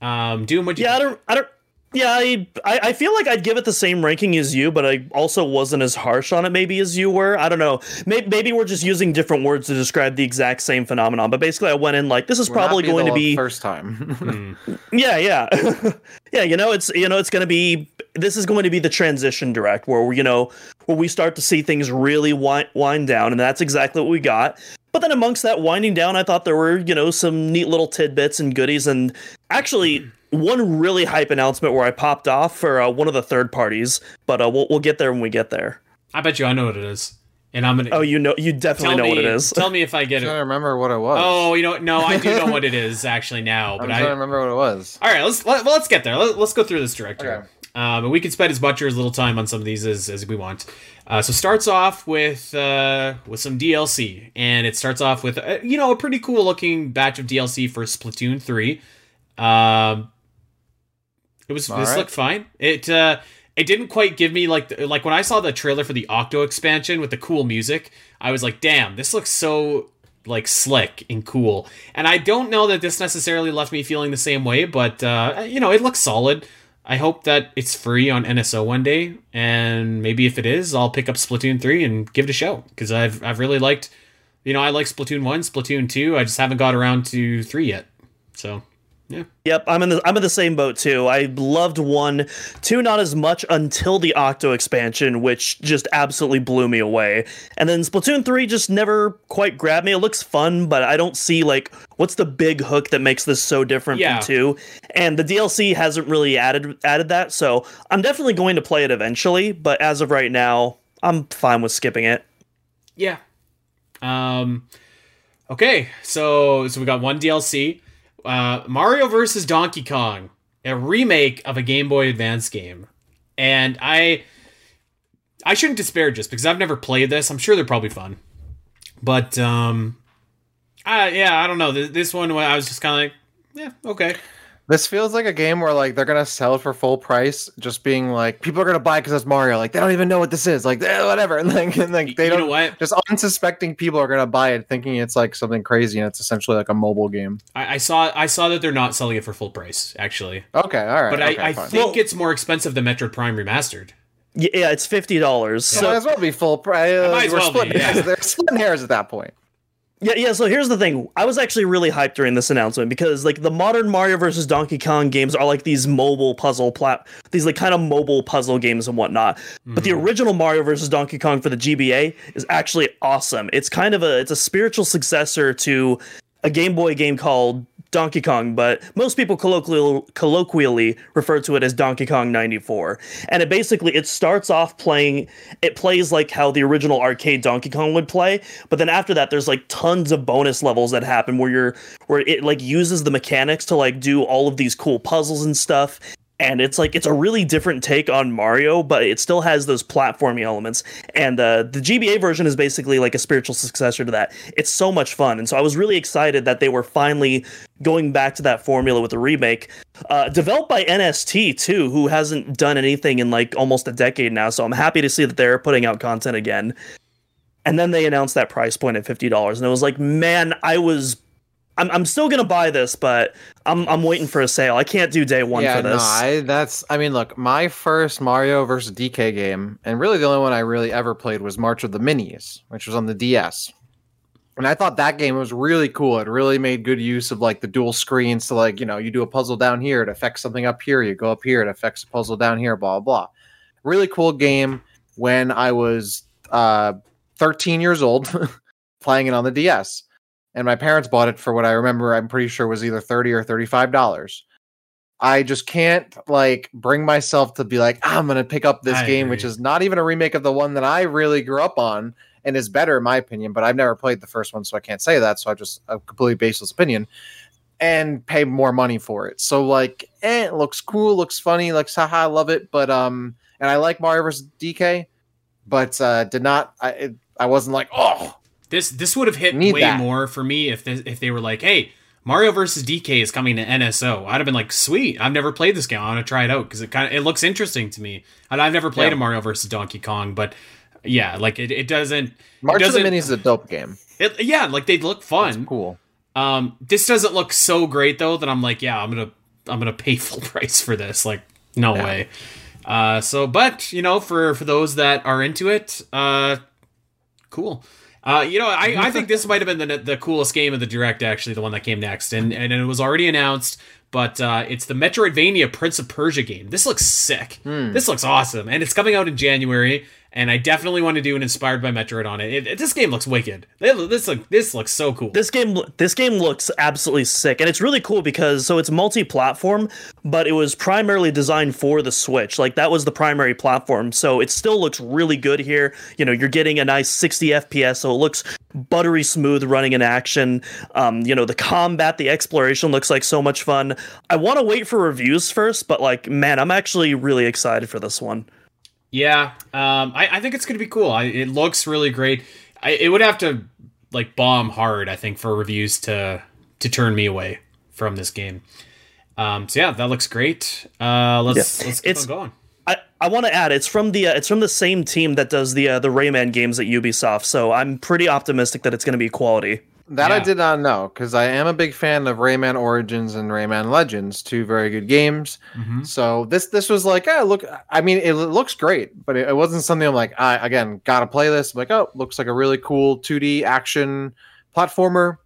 um, Doom, what you Yeah, I don't. I don't. Yeah, I, I I feel like I'd give it the same ranking as you, but I also wasn't as harsh on it maybe as you were. I don't know. Maybe, maybe we're just using different words to describe the exact same phenomenon. But basically, I went in like this is Will not probably going to be first time. Hmm. yeah, yeah, yeah. You know, it's you know, it's going to be this is going to be the transition direct where you know where we start to see things really wind, wind down, and that's exactly what we got. But then amongst that winding down, I thought there were you know some neat little tidbits and goodies, and actually one really hype announcement where I popped off for uh, one of the third parties. But uh, we'll we'll get there when we get there. I bet you I know what it is, and I'm gonna. Oh, you know, you definitely know me, what it is. Tell me if I get it. I'm trying to remember what it was. Oh, you know, no, I do know what it is actually now, I'm but trying to I. remember what it was. All right, let's let, well, let's get there. Let, us go through this director. Okay. Um, and we can spend as much or as little time on some of these as, as we want. Uh, so starts off with uh, with some DLC, and it starts off with uh, you know a pretty cool looking batch of DLC for Splatoon three. Um, it was All this right. looked fine. It uh, it didn't quite give me like the, like when I saw the trailer for the Octo expansion with the cool music. I was like, damn, this looks so like slick and cool. And I don't know that this necessarily left me feeling the same way, but uh, you know, it looks solid. I hope that it's free on NSO one day, and maybe if it is, I'll pick up Splatoon three and give it a show because I've I've really liked, you know, I like Splatoon one, Splatoon two. I just haven't got around to three yet. So yeah, Yep, I'm in the I'm in the same boat too. I loved one, two not as much until the Octo expansion, which just absolutely blew me away. And then Splatoon three just never quite grabbed me. It looks fun, but I don't see like what's the big hook that makes this so different Yeah. from two. And the DLC hasn't really added added that, so I'm definitely going to play it eventually. But as of right now, I'm fine with skipping it. yeah. Um, okay, so so we got one DLC, uh, Mario versus Donkey Kong, a remake of a Game Boy Advance game, and I I shouldn't disparage this because I've never played this. I'm sure they're probably fun, but um, I yeah I don't know. Th- this one I was just kind of like yeah okay This feels like a game where like they're gonna sell it for full price, just being like people are gonna buy because it's Mario. Like they don't even know what this is. Like eh, whatever, and like, and, like they you don't. know what Just unsuspecting people are gonna buy it, thinking it's like something crazy, and it's essentially like a mobile game. I, I saw I saw that they're not selling it for full price actually, Okay, all right. but okay, I, I think Well- it's more expensive than Metroid Prime remastered. Yeah, it's fifty dollars. So So might as well be full price. might as we're well be, splitting yeah. hairs. They're splitting hairs at that point. Yeah, yeah. So here's the thing. I was actually really hyped during this announcement because like the modern Mario versus Donkey Kong games are like these mobile puzzle plat, these like kind of mobile puzzle games and whatnot. Mm-hmm. But the mm-hmm. original Mario versus Donkey Kong for the GBA is actually awesome. It's kind of a it's a spiritual successor to a Game Boy game called Donkey Kong, but most people colloquially, colloquially refer to it as Donkey Kong 94. And it basically it starts off playing it plays like how the original arcade Donkey Kong would play, but then after that there's like tons of bonus levels that happen where you're where it like uses the mechanics to like do all of these cool puzzles and stuff and it's like it's a really different take on Mario, but it still has those platforming elements. And uh, the GBA version is basically like a spiritual successor to that. It's so much fun, and so I was really excited that they were finally going back to that formula with a remake, uh, developed by NST too, who hasn't done anything in like almost a decade now. So I'm happy to see that they're putting out content again. And then they announced that price point at fifty dollars, and it was like, man, I was I'm, I'm still gonna buy this, but I'm I'm waiting for a sale. I can't do day one yeah, for this. No, I, that's I mean, look, my first Mario versus DK game, and really the only one I really ever played was March of the Minis, which was on the DS. And I thought that game was really cool. It really made good use of like the dual screens to like, you know, you do a puzzle down here, it affects something up here, you go up here, it affects a puzzle down here, blah blah. Really cool game when I was uh 13 years old playing it on the DS and my parents bought it for what I remember. I'm pretty sure was either thirty or thirty-five dollars. I just can't like bring myself to be like ah, I'm gonna pick up this I game, agree. which is not even a remake of the one that I really grew up on and is better in my opinion. But I've never played the first one, so I can't say that. So I just a completely baseless opinion and pay more money for it. So like, eh, it looks cool, looks funny, looks haha, I love it. But um, and I like Mario vs DK, but uh, did not. I it, I wasn't like oh this this would have hit Need way that. more for me if this, if they were like, "Hey, Mario versus DK is coming to NSO." I'd have been like, "Sweet, I've never played this game. I want to try it out because it kind of it looks interesting to me." And I've never played yeah. a Mario versus Donkey Kong, but yeah, like it, it doesn't. March it doesn't, of the Minis is a dope game. It, yeah, like they look fun. That's cool. Um, this doesn't look so great though that I'm like, yeah, I'm gonna I'm gonna pay full price for this. Like, no yeah. way. Uh, so, but you know, for for those that are into it, uh, cool. Uh, you know, I, I think this might have been the the coolest game of the direct. Actually, the one that came next, and and it was already announced. But uh, it's the Metroidvania Prince of Persia game. This looks sick. Hmm. This looks awesome, and it's coming out in January and I definitely want to do an inspired by Metroid on it. it, it this game looks wicked. This look this looks so cool. This game this game looks absolutely sick, and it's really cool because so it's multi-platform, but it was primarily designed for the Switch. Like that was the primary platform, so it still looks really good here. You know, you're getting a nice 60 FPS, so it looks buttery smooth running in action. Um, you know, the combat, the exploration looks like so much fun. I want to wait for reviews first, but like, man, I'm actually really excited for this one. Yeah, um, I, I think it's going to be cool. I, it looks really great. I, it would have to like bomb hard, I think, for reviews to to turn me away from this game. Um, so yeah, that looks great. Uh, let's yeah. let's keep it's, on going. I, I want to add it's from the uh, it's from the same team that does the uh, the Rayman games at Ubisoft, so I'm pretty optimistic that it's going to be quality. That yeah. I did not know because I am a big fan of Rayman Origins and Rayman Legends, two very good games. Mm-hmm. So this this was like, ah, look, I mean, it looks great, but it, it wasn't something I'm like, I again gotta play this. I'm like, oh, looks like a really cool 2D action platformer.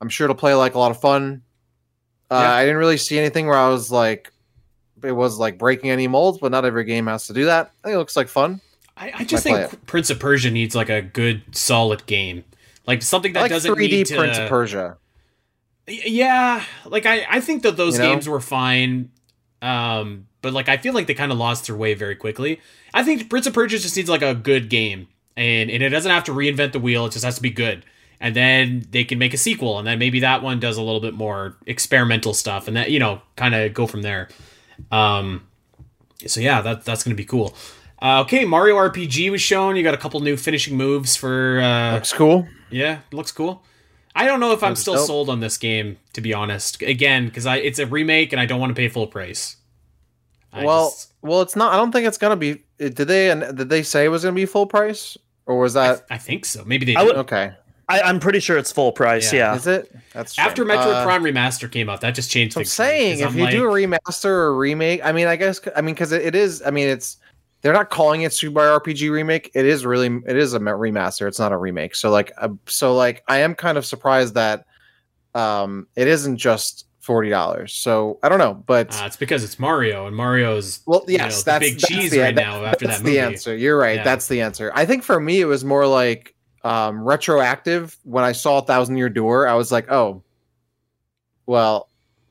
I'm sure it'll play like a lot of fun. Uh, yeah. I didn't really see anything where I was like, it was like breaking any molds, but not every game has to do that. I think it looks like fun. I, I just think Prince of Persia needs like a good, solid game like something that like doesn't 3D need to, Prince of Persia. Yeah, like I, I think that those you know? games were fine, um, but like I feel like they kind of lost their way very quickly. I think Prince of Persia just needs like a good game, and and it doesn't have to reinvent the wheel. It just has to be good, and then they can make a sequel, and then maybe that one does a little bit more experimental stuff, and that you know kind of go from there. Um, so yeah, that that's gonna be cool. Uh, okay, Mario RPG was shown. You got a couple new finishing moves for. Uh, Looks cool. Yeah, looks cool. I don't know if I'm still dope. sold on this game, to be honest. Again, because I it's a remake and I don't want to pay full price. I well, just... well, it's not. I don't think it's gonna be. Did they? Did they say it was gonna be full price, or was that? I, I think so. Maybe they. I would, okay. I, am pretty sure it's full price. Yeah. yeah. Is it? That's after Metroid uh, Prime Remaster came out. That just changed. I'm saying if I'm you like... do a remaster or a remake, I mean, I guess I mean because it, it is. I mean, it's they're not calling it Super RPG remake. It is really it is a remaster. It's not a remake. So like uh, so like I am kind of surprised that um it isn't just forty dollars. So I don't know, but Uh, it's because it's Mario, and Mario's well, you yes, know, the that's big that's cheese the, right that- now after that's that the movie. answer. You're right. Yeah. That's the answer. I think for me, it was more like um, retroactive. When I saw Thousand Year Door, I was like, oh, well,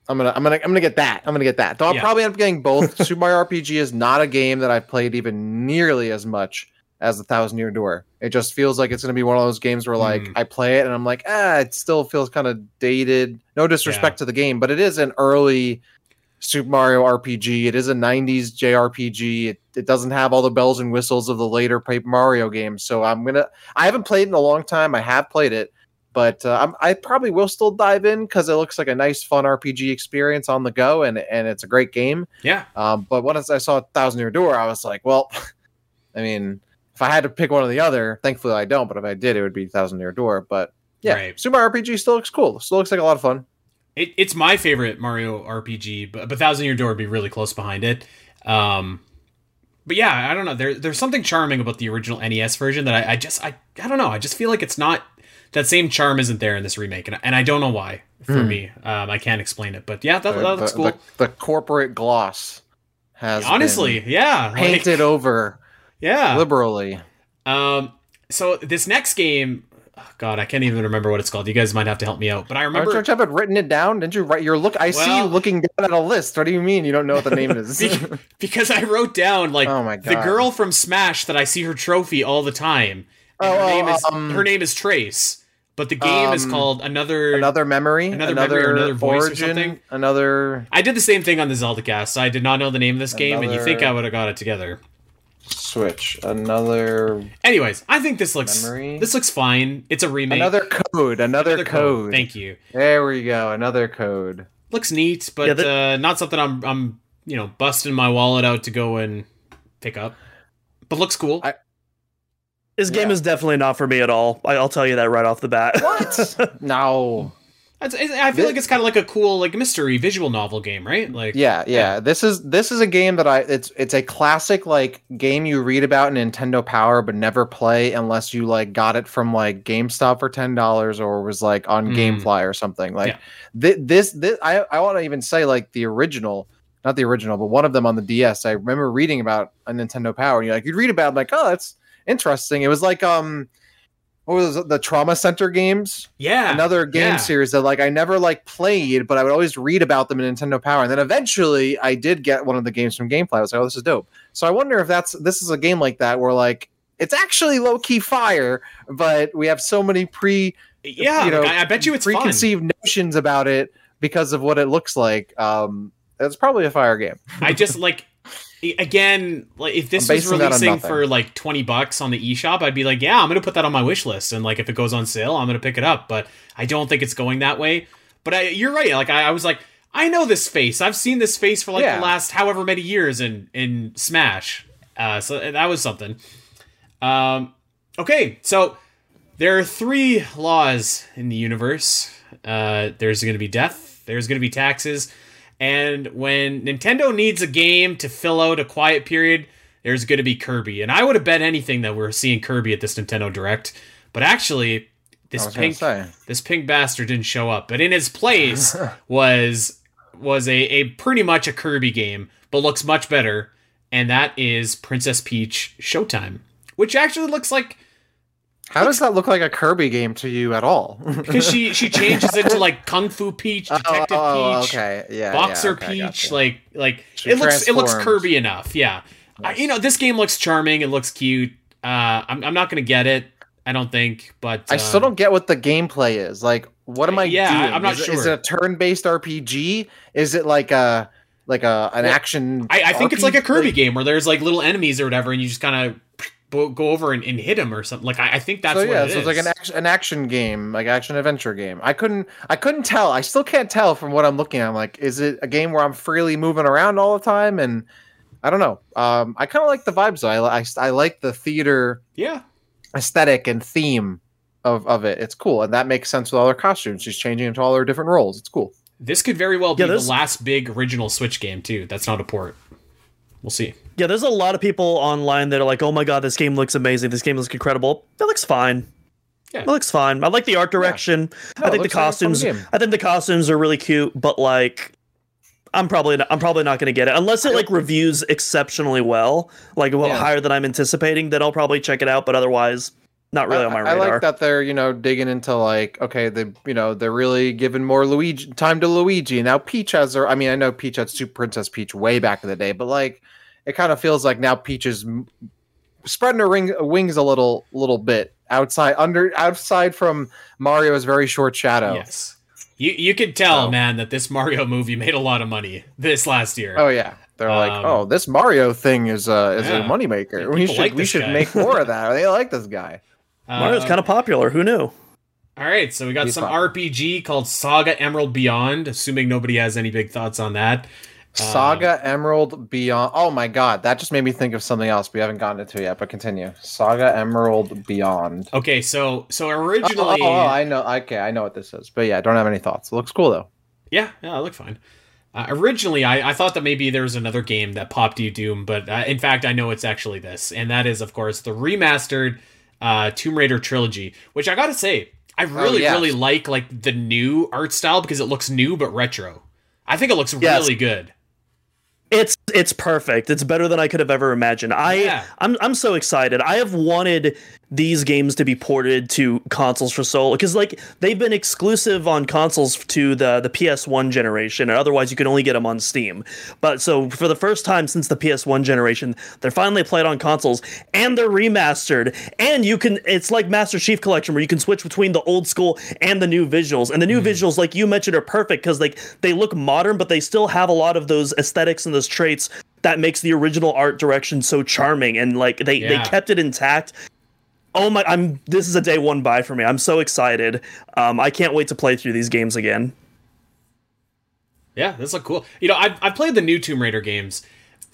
I'm gonna, I'm gonna, I'm gonna get that. I'm gonna get that. Though I'll Yeah. probably end up getting both. Super Mario RPG is not a game that I've played even nearly as much as the Thousand Year Door. It just feels like it's gonna be one of those games where like Mm. I play it and I'm like, ah, it still feels kind of dated. No disrespect to the game, but it is an early Super Mario RPG. It is a 90s JRPG. It, it doesn't have all the bells and whistles of the later Paper Mario games. So I'm to, I haven't played in a long time. I have played it, but uh, I'm, I probably will still dive in because it looks like a nice, fun RPG experience on the go and, and it's a great game. Yeah, Um, but once I saw Thousand Year Door, I was like, well, I mean, if I had to pick one or the other, thankfully I don't, but if I did, it would be Thousand Year Door. But yeah, Right. Super RPG still looks cool. Still looks like a lot of fun. it, it's my favorite Mario RPG, but, but Thousand Year Door would be really close behind it. Um, but yeah, I don't know. There, there's something charming about the original NES version that I, I just, I, I don't know. I just feel like it's not that same charm isn't there in this remake, and, and I don't know why. For Hmm. me, um, I can't explain it, but yeah, that, The- that looks the, cool. The, the corporate gloss has Honestly, been yeah, like- painted over yeah. liberally. Um, so this next game, oh God, I can't even remember what it's called. You guys might have to help me out. But I remember. Aren't remember you have it written it down? Didn't you write your look? I see you looking down at a list. What do you mean you don't know what the name is? Because I wrote down like Oh my God. the girl from Smash that I see her trophy all the time. Oh, her oh, name is um, her name is Trace, but the game is um, called another. another memory, Another another, memory or another voice or something? another I did the same thing on the Zelda cast. I did not know the name of this game, and you think I would have got it together. switch, another Anyways, I think this looks Memory? this looks fine. It's a remake. another code, another, Another code. Thank you. There we go, another code. looks neat, but Yeah, that- uh, not something I'm I'm you know busting my wallet out to go and pick up. But looks cool. I- This game Yeah. is definitely not for me at all. I- I'll tell you that right off the bat. What? no. It's- it's- I feel Thi- like it's kind of like a cool like mystery visual novel game, right? Like Yeah, yeah. This is this is a game that I it's it's a classic like game you read about in Nintendo Power but never play unless you like got it from like GameStop for ten dollars or was like on Mm. GameFly or something. Like Yeah. thi- this this I I want to even say like the original, not the original, but one of them on the DS. I remember reading about a Nintendo Power and you're like you'd read about it, like oh that's interesting. It was like um what was it, the Trauma Center games? yeah, another game yeah. series that like I never like played, but I would always read about them in Nintendo Power. And then eventually I did get one of the games from GameFly. I was like, oh, this is dope. So I wonder if that's this is a game like that where like it's actually low key fire, but we have so many pre yeah. you know, I, I bet you it's fun. preconceived notions about it because of what it looks like. Um, it's probably a fire game. I just like again, like if this was basing that on releasing for like twenty bucks on the eShop, I'd be like, yeah, I'm gonna put that on my wish list, and like if it goes on sale, I'm gonna pick it up. But I don't think it's going that way. But I, you're right. Like I, I was like, I know this face. I've seen this face for like Yeah. the last however many years in in Smash. Uh, so that was something. Um, okay, so there are three laws in the universe. Uh, there's going to be death. There's going to be taxes. And when Nintendo needs a game to fill out a quiet period, there's going to be Kirby. And I would have bet anything that we're seeing Kirby at this Nintendo Direct. But actually, this pink this pink bastard didn't show up. But in his place was was a, a pretty much a Kirby game, but looks much better. And that is Princess Peach Showtime, which actually looks like How does that look like a Kirby game to you at all? because she she changes into like Kung Fu Peach, Detective oh, Peach, okay, yeah, Boxer yeah, okay, Peach, like like She it looks it looks. Kirby enough. Yeah, I, you know this game looks charming. It looks cute. Uh, I'm I'm not gonna get it. I don't think, but I still um, don't get what the gameplay is. Like, what am I Yeah, doing? I'm not is, it- Is sure. it a turn-based RPG? Is it like a like a an Well, action? I, I think it's like a RPG? Kirby game where there's like little enemies or whatever, and you just kind of go over and, and hit him or something. Like I, I think that's so what yeah, it so it's like an action, an action game, like action adventure game. I couldn't, I couldn't tell. I still can't tell from what I'm looking at. I'm like, is it a game where I'm freely moving around all the time? And I don't know. Um, I kind of like the vibes. Though. I, I, I like the theater yeah, aesthetic and theme of of it. It's cool, and that makes sense with all her costumes. She's changing into all her different roles. It's cool. this could very well be Yeah, the last big original Switch game too. That's not a port. we'll see. Yeah, there's a lot of people online that are like, "Oh my god, this game looks amazing. This game looks incredible." It looks fine. Yeah. It looks fine. I like the art direction. No, I think the looks like costumes. I think the costumes are really cute, but like, I'm probably not, I'm probably not going to get it unless it like reviews exceptionally well, like well, Yeah. higher than I'm anticipating. Then I'll probably check it out. But otherwise, not really on my radar. I like that they're you know digging into like okay they you know they're really giving more Luigi time to Luigi now Peach has her I mean I know Peach had Super Princess Peach way back in the day but like it kind of feels like now Peach is spreading her ring, wings a little little bit outside under outside from Mario's very short shadow. Yes. You you could tell, So- man, that this Mario movie made a lot of money this last year. Oh yeah. They're like, Um, oh, this Mario thing is uh is yeah. a moneymaker. Yeah, We should like we this should guy." make more of that. They like this guy. Mario's Uh, kind of popular. Who knew? All right, so we got He's some fine. RPG called Saga Emerald Beyond. Assuming nobody has any big thoughts on that. Saga Emerald Beyond. Oh my god, that just made me think of something else we haven't gotten into yet. But continue. Saga Emerald Beyond. Okay, so so Oh, originally, oh, oh, I know. Okay, I know what this is. But yeah, I don't have any thoughts. It looks cool though. yeah, yeah, it looked fine. Uh, originally, I, I thought that maybe there was another game that popped you Doom, but uh, in fact, I know it's actually this, and that is, of course, the remastered uh, Tomb Raider trilogy. Which I gotta say, I really, yes. really like like the new art style because it looks new but retro. I think it looks Yes. really good. It's it's perfect. It's better than I could have ever imagined. I Yeah. I'm I'm so excited. I have wanted these games to be ported to consoles for so because like they've been exclusive on consoles to the the PS1 generation, and otherwise you could only get them on Steam. But so for the first time since the PS1 generation, they're finally played on consoles and they're remastered. And you can it's like Master Chief Collection where you can switch between the old school and the new visuals. And the new mm-hmm. visuals, like you mentioned, are perfect because like they look modern, but they still have a lot of those aesthetics and those traits that makes the original art direction so charming and like they, they kept it intact oh my i'm this is a day one buy for me i'm so excited um i can't wait to play through these games again Yeah, this look cool. You know, I've, I've played the new Tomb Raider games,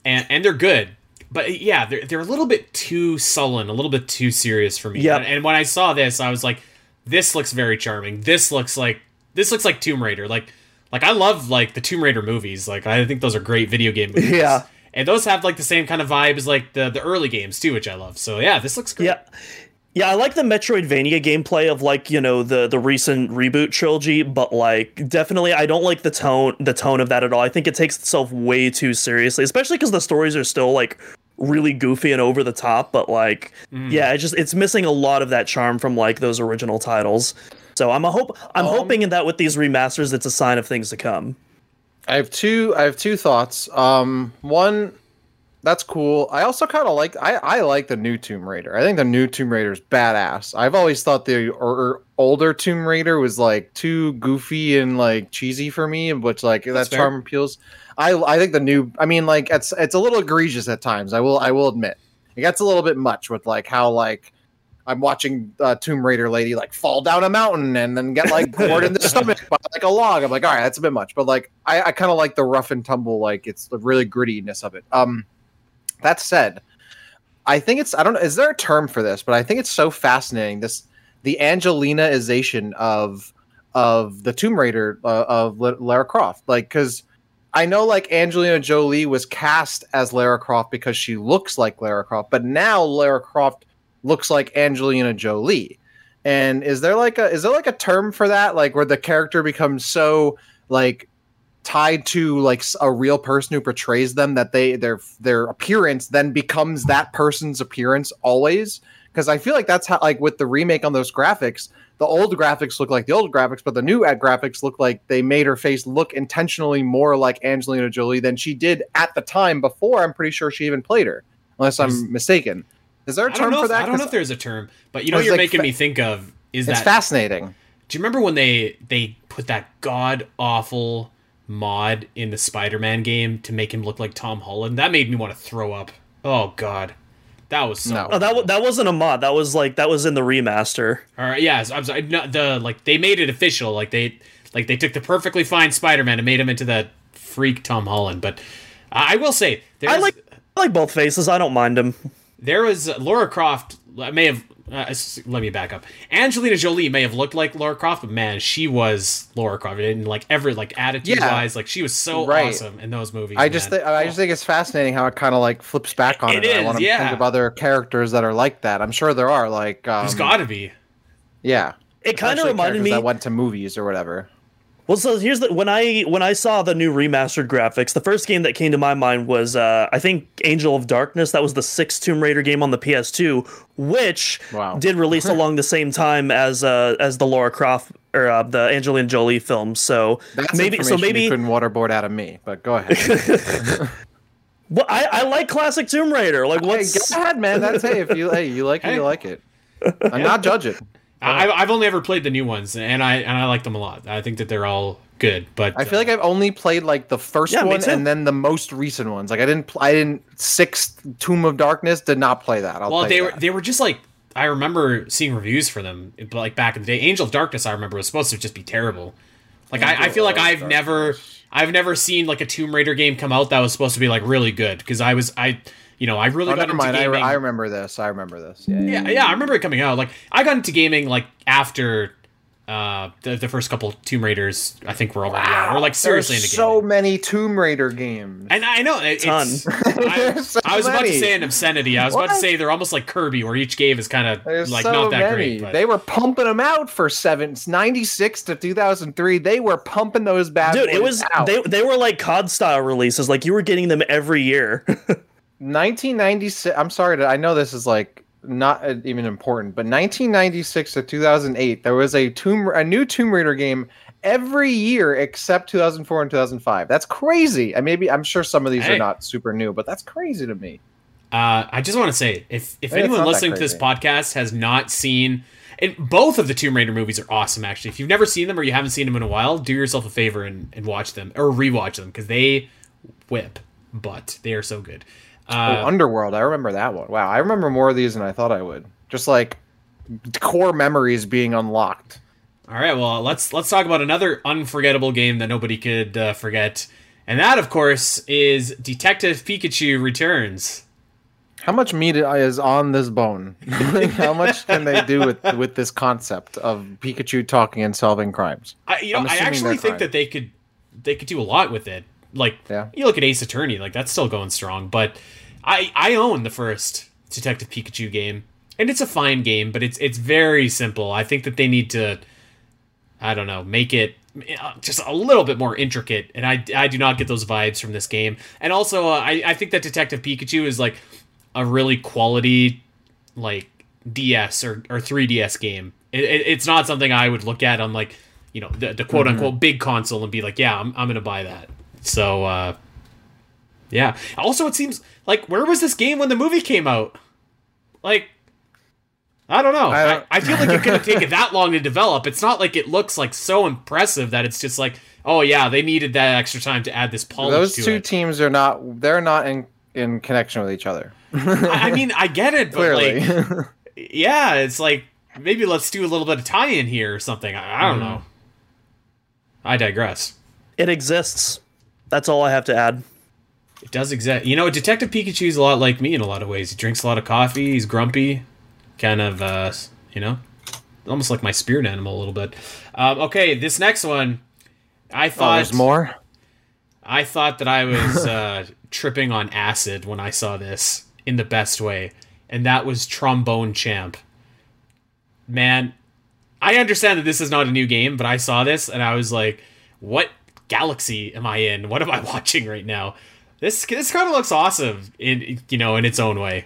and and they're good. But yeah, they're they're a little bit too sullen, a little bit too serious for me. yeah And, and when I saw this, I was like, this looks very charming. This looks like this looks like Tomb Raider. Like like I love like the Tomb Raider movies. Like I think those are great video game movies. Yeah. And those have like the same kind of vibe as like the the early games too, which I love. So yeah, this looks great. yeah yeah i like the metroidvania gameplay of like you know the the recent reboot trilogy but like definitely i don't like the tone the tone of that at all i think it takes itself way too seriously especially because the stories are still like really goofy and over the top but like mm. yeah it just it's missing a lot of that charm from like those original titles so i'm a hope i'm hoping that with these remasters it's a sign of things to come I have two. I have two thoughts. Um, one, that's cool. I also kind of like. I I like the new Tomb Raider. I think the new Tomb Raider is badass. I've always thought the or, or older Tomb Raider was like too goofy and like cheesy for me, which like that fair. charm appeals. I I think the new. I mean, like it's it's a little egregious at times. I will I will admit it gets a little bit much with like how like. I'm watching uh, Tomb Raider lady like fall down a mountain and then get like gored in the stomach by like a log. I'm like, all right, that's a bit much, but like I, I kind of like the rough and tumble, like it's the really grittiness of it. Um, that said, I think it's I don't know, is there a term for this? But I think it's so fascinating this the Angelinaization of of the Tomb Raider uh, of La- Lara Croft, like because. I know like Angelina Jolie was cast as Lara Croft because she looks like Lara Croft, but now Lara Croft looks like Angelina Jolie. And is there like a is there like a term for that like where the character becomes so like tied to like a real person who portrays them that they their their appearance then becomes that person's appearance always? Because I feel like that's how like with the remake on those graphics, the old graphics look like the old graphics, but the new ad graphics look like they made her face look intentionally more like Angelina Jolie than she did at the time before. I'm pretty sure she even played her, unless I'm mistaken. Is there a term know. for If, that? I don't know if there's a term, but you know what you're like making fa- me think of is it's that fascinating. Do you remember when they they put that god awful mod in the Spider-Man game to make him look like Tom Holland? That made me want to throw up. Oh god. That was so No. oh that, that wasn't a mod that was like that was in the remaster All right, yeah, I'm sorry. No, the like they made it official. Like they like they took the perfectly fine Spider-Man and made him into that freak Tom Holland. But I I will say there's i like i like both faces i don't mind them there was Laura Croft. May have uh, let me back up. Angelina Jolie may have looked like Laura Croft, but man, she was Laura Croft, and like every like attitude Yeah. wise, like she was so Right. awesome in those movies. I just man. thi- I just think it's fascinating how it kind of like flips back on It it. I want to yeah. think of other characters that are like that. I'm sure there are. Like, um, there's got to be. yeah. It kind of reminded characters me. that went to movies or whatever. Well, so here's the when I when I saw the new remastered graphics, the first game that came to my mind was uh, I think Angel of Darkness. That was the sixth Tomb Raider game on the PS2, which Wow. did release along the same time as uh, as the Laura Croft or uh, the Angelina Jolie film. So That's maybe so maybe you couldn't waterboard out of me. But go ahead. well, I, I like classic Tomb Raider. Like hey, what's go ahead, man. That's hey, if you hey, you like it, Hey. you like it. I'm not judging. I, I've only ever played the new ones, and I and I like them a lot. I think that they're all good. But I feel like I've only played like the first Yeah, one and then the most recent ones. Like I didn't, pl- I didn't. Sixth Tomb of Darkness did not play that. I'll well, they you were that. they were just like I remember seeing reviews for them, like back in the day. Angel of Darkness, I remember was supposed to just be terrible. Like I, I feel like I've never I've never seen like a Tomb Raider game come out that was supposed to be like really good because I was I you know I really Oh, got never into mind. I, gaming. re- I remember this. I remember this. Yeah, yeah. yeah, yeah, I remember it coming out. Like I got into gaming like after uh the, the first couple Tomb Raiders I think were already out or like seriously There's into so gaming. many Tomb Raider games. And I know it, Ton. it's. I, so I was about to say an obscenity. I was about to say they're almost like Kirby, where each game is kind of like so not that many. great. But They were pumping them out for seven, 96 to 2003. They were pumping those bad dude? boys It was out. they they were like COD style releases. Like you were getting them every year. 1996. I'm sorry to. I know this is like not uh, even important, but 1996 to 2008, there was a Tomb a new Tomb Raider game every year except 2004 and 2005. That's crazy. I maybe I'm sure some of these Hey. are not super new, but that's crazy to me. uh, I just want to say, if if anyone listening to this podcast has not seen, and both of the Tomb Raider movies are awesome. Actually, if you've never seen them or you haven't seen them in a while, do yourself a favor and, and watch them or rewatch them because they whip but They are so good. Oh, Uh, Underworld, I remember that one. Wow, I remember more of these than I thought I would. Just like core memories being unlocked. All right, well, let's let's talk about another unforgettable game that nobody could uh, forget, and that, of course, is Detective Pikachu Returns. How much meat is on this bone? How much can they do with with this concept of Pikachu talking and solving crimes? I, you know, I'm actually think fine. that they could they could do a lot with it. Like, Yeah. you look at Ace Attorney, like that's still going strong. But I I own the first Detective Pikachu game, and it's a fine game, but it's it's very simple. I think that they need to, I don't know, make it uh, just a little bit more intricate, and I I do not get those vibes from this game. And also, uh, I I think that Detective Pikachu is like a really quality like DS or, or 3DS game. It, it, it's not something I would look at on like, you know, the, the quote unquote big console and be like, yeah, I'm, I'm going to buy that. So, uh, yeah. Also, it seems like, where was this game when the movie came out? Like, I don't know. I I, I, feel like it could have taken that long to develop. It's not like it looks like so impressive that it's just like, oh yeah, they needed that extra time to add this polish Those to two it. teams are not. They're not in in connection with each other. I, I mean, I get it, but Clearly. like, yeah, it's like maybe let's do a little bit of tie-in here or something. I, I don't Mm-hmm. know. I digress. it exists. That's all I have to add. It does exist. You know, Detective Pikachu's a lot like me in a lot of ways. He drinks a lot of coffee. He's grumpy, kind of, uh, you know, almost like my spirit animal a little bit. Um, okay, this next one, I oh, thought there's more. I thought that I was uh, tripping on acid when I saw this in the best way, and that was Trombone Champ. Man, I understand that this is not a new game, but I saw this and I was like, "What galaxy am I in? What am I watching right now?" This this kind of looks awesome in you know in its own way.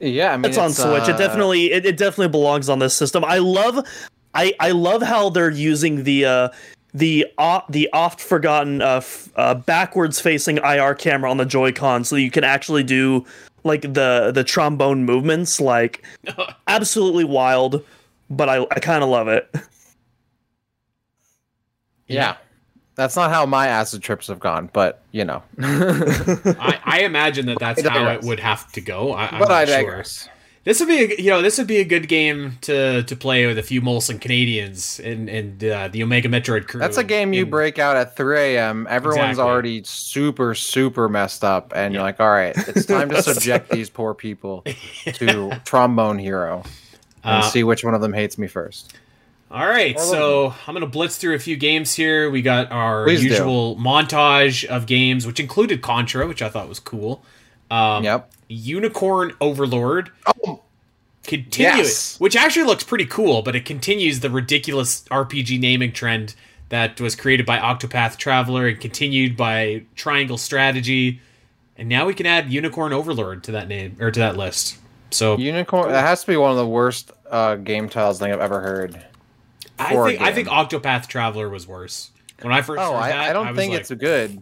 Yeah, I mean, It's on Switch. uh, It definitely it, it definitely belongs on this system. I love I I love how they're using the uh the uh, the oft forgotten uh, f- uh backwards facing IR camera on the Joy-Con so you can actually do like the the trombone movements like absolutely wild, but I I kind of love it. Yeah, that's not how my acid trips have gone, but you know. I, I imagine that that's how it would have to go. I, I'm but not I sure. This would be, a, you know, this would be a good game to to play with a few Molson Canadians and and uh, the Omega Metroid crew. That's a game you in- break out at 3 a.m. Everyone's Exactly. already super, super messed up, and you're like, all right, it's time to subject these poor people to Trombone Hero and Uh, see which one of them hates me first. All right, so I'm gonna blitz through a few games here. We got our Please do. usual montage of games, which included Contra, which I thought was cool. Um, Yep. Unicorn Overlord Oh, continues, Yes. which actually looks pretty cool, but it continues the ridiculous RPG naming trend that was created by Octopath Traveler and continued by Triangle Strategy, and now we can add Unicorn Overlord to that name or to that list. So Unicorn. That has to be one of the worst uh, game titles thing I've ever heard. I for a think I think. Octopath Traveler was worse when I first. Oh, heard I, that, I don't was think like, it's good.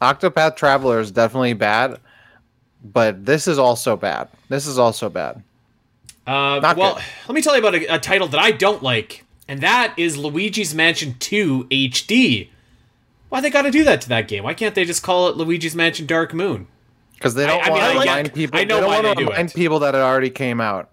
Octopath Traveler is definitely bad, but this is also bad. This is also bad. Uh, Not well, good. let me tell you about a, a title that I don't like, and that is Luigi's Mansion 2 HD. Why they got to do that to that game? Why can't they just call it Luigi's Mansion Dark Moon? Because they don't I mean, want I to like- remind people. I know they don't want to do remind people that it already came out.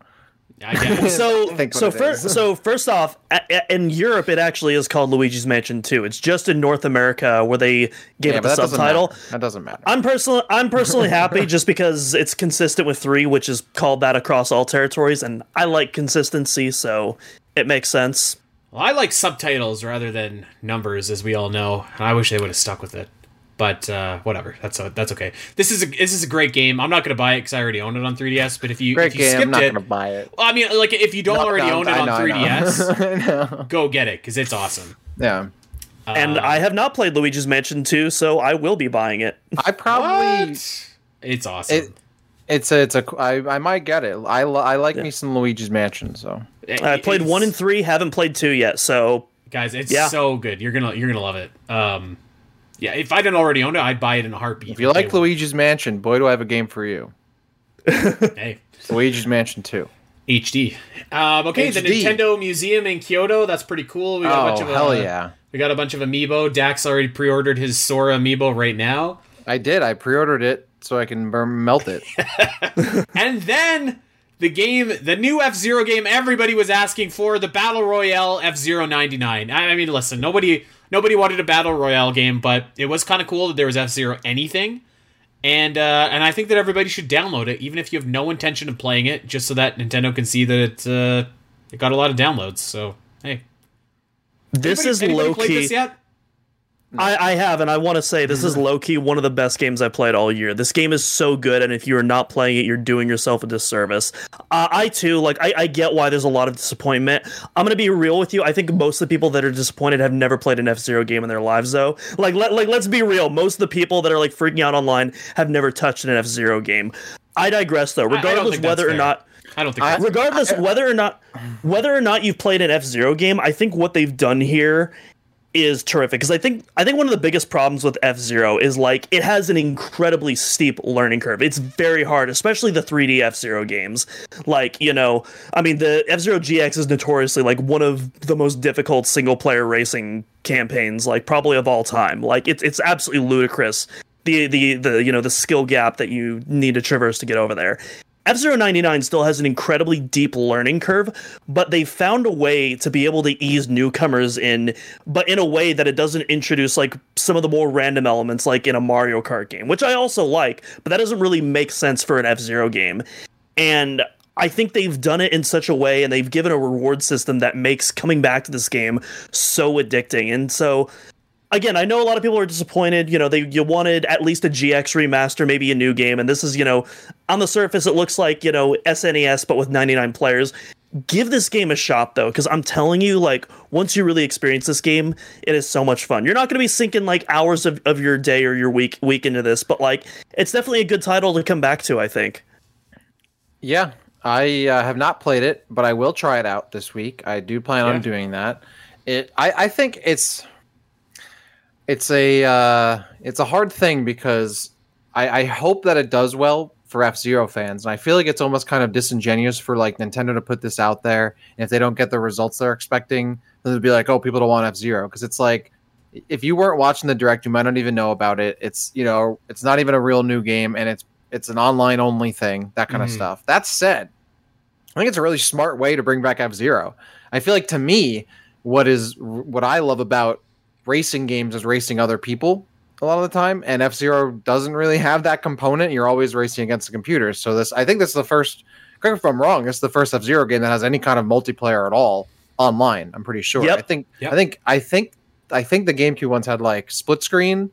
I guess. So, think so, first, so first off, a- a- in Europe, it actually is called Luigi's Mansion 2. It's just in North America where they gave Yeah, it the that doesn't subtitle. That doesn't matter. I'm personally, I'm personally happy just because it's consistent with three, which is called that across all territories, and I like consistency, so it makes sense. well, I like subtitles rather than numbers, as we all know. and I wish they would have stuck with it. But uh, whatever, that's that's okay. This is a this is a great game. I'm not gonna buy it because I already own it on 3DS. But if you Great if you game. I'm not it, gonna buy it. well, I mean, like if you don't No, already no, own it on know, I know. 3DS, I know. go get it because it's awesome. Yeah. and Uh, I have not played Luigi's Mansion 2, so I will be buying it. I probably. What? It's awesome. It, it's a. It's a. I. I might get it. I. li- I like Yeah. me some Luigi's Mansion. So. I played It's- one and three, haven't played two yet, so guys it's Yeah. so good you're gonna you're gonna love it um yeah if i didn't already own it i'd buy it in a heartbeat If you like Luigi's Mansion, boy, do I have a game for you. hey Luigi's Mansion Two. hd um okay the nintendo museum in kyoto that's pretty cool we got a Oh bunch of hell uh, yeah! we got a bunch of amiibo dax already pre-ordered his sora amiibo right now I did. I pre-ordered it so I can melt it. and then the game the new f-zero game everybody was asking for the battle royale f-zero 99 i I mean listen nobody nobody wanted a battle royale game but it was kind of cool that there was f-zero anything and uh, and I think that everybody should download it, even if you have no intention of playing it, just so that Nintendo can see that it uh, it got a lot of downloads. So hey, this Anybody- is low key. This yet? I, I have, and I want to say this is low key one of the best games I played all year. This game is so good, and if you are not playing it, you're doing yourself a disservice. Uh, I too, like, I, I get why there's a lot of disappointment. I'm gonna be real with you. I think most of the people that are disappointed have never played an F Zero game in their lives, though. Like, let, like, let's be real. Most of the people that are like freaking out online have never touched an F Zero game. I digress, though. Regardless think that's whether or fair. not I don't think. I- that's regardless whether or not whether or not you've played an F-Zero game, I think what they've done here is terrific because I think I think one of the biggest problems with F-Zero is like it has an incredibly steep learning curve. It's very hard, especially the 3D F-Zero games. Like, you know, I mean the F-Zero GX is notoriously like one of the most difficult single player racing campaigns like probably of all time. Like it's it's absolutely ludicrous. The, the the you know the skill gap that you need to traverse to get over there. F-Zero 99 still has an incredibly deep learning curve, but they found a way to be able to ease newcomers in, but in a way that it doesn't introduce like some of the more random elements like in a Mario Kart game, which I also like, but that doesn't really make sense for an F-Zero game. And I think they've done it in such a way and they've given a reward system that makes coming back to this game so addicting. And so again, I know a lot of people are disappointed. You know, they you wanted at least a GX remaster, maybe a new game, and this is you know, on the surface it looks like you know SNES but with 99 players. Give this game a shot though, because I'm telling you, like once you really experience this game, it is so much fun. You're not going to be sinking like hours of, of your day or your week week into this, but like it's definitely a good title to come back to. I think. Yeah, I uh, have not played it, but I will try it out this week. I do plan Yeah. on doing that. It. I. I think it's. It's a. Uh, it's a hard thing because I, I hope that it does well for F Zero fans, and I feel like it's almost kind of disingenuous for like Nintendo to put this out there, and if they don't get the results they're expecting, then they'll be like, "Oh, people don't want F Zero," because it's like. If you weren't watching the direct, you might not even know about it. It's you know, it's not even a real new game, and it's it's an online only thing, that kind of Mhm. stuff. That said, I think it's a really smart way to bring back F Zero. I feel like to me, what is what I love about racing games is racing other people a lot of the time, and F Zero doesn't really have that component. You're always racing against the computers. So this, I think, this is the first. Correct me if I'm wrong. It's the first F Zero game that has any kind of multiplayer at all online. I'm pretty sure. Yep. I think. Yep. I think. I think. I think the GameCube ones had like split screen.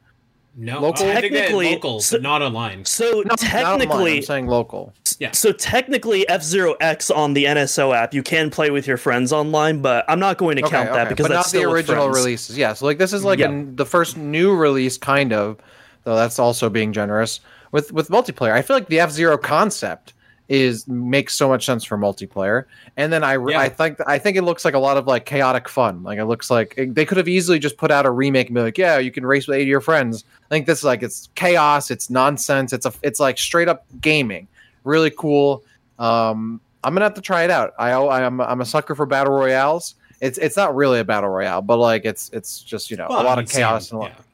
No, Local? I think they had Technically, local, so- but not online. So No, not online, technically, I'm saying local. Yeah. So technically, F Zero X on the NSO app, you can play with your friends online, but I'm not going to count that because but that's not the original releases. Yeah, so like this is like Yeah. an- the first new release, kind of, though that's also being generous with with multiplayer. I feel like the F Zero concept is makes so much sense for multiplayer, and then I Yeah. I think I think it looks like a lot of like chaotic fun. Like it looks like it- they could have easily just put out a remake and be like, yeah, you can race with eight of your friends. I think this is like it's chaos, it's nonsense, it's a it's like straight up gaming. Really cool. Um, I'm gonna have to try it out. I I'm I'm a sucker for battle royales. It's it's not really a battle royale, but like it's it's just you know Well, a lot I mean, of chaos same, and a lot. yeah.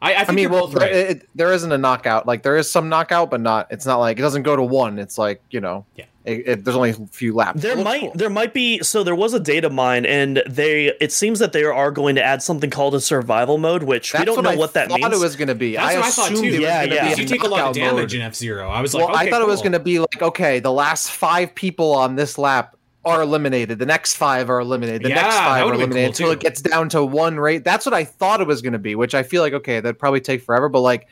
I, I think I mean, well, right. it, there isn't a knockout. Like there is some knockout, but not. It's not like it doesn't go to one. It's like you know, Yeah. It, it, there's only a few laps. There might cool. there might be so there was a data mine and they it seems that they are going to add something called a survival mode, which we don't what know I what that thought means. it was going to be. That's I what I thought assumed too. it was Yeah, gonna yeah. be a you take a lot of damage mode. in F Zero. I was Well, like, okay, I thought it was going to be like, okay, the last five people on this lap are eliminated. The next five are eliminated. The Yeah, next five are eliminated cool, until too. it gets down to one rate. That's what I thought it was going to be, which I feel like, okay, that'd probably take forever. But like,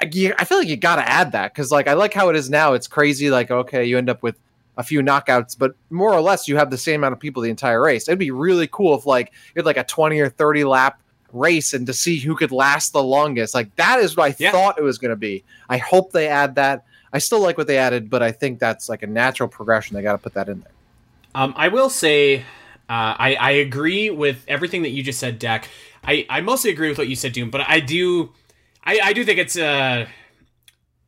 I, I feel like you got to add that because like I like how it is now. It's crazy. Like, okay, you end up with a few knockouts, but more or less you have the same amount of people the entire race. It'd be really cool if like you had like a 20 or 30 lap race and to see who could last the longest. Like that is what I Yeah. thought it was going to be. I hope they add that. I still like what they added, but I think that's like a natural progression. They got to put that in there. Um, I will say, uh, I I agree with everything that you just said, Dak. I I mostly agree with what you said, Doom, but I do, I I do think it's uh.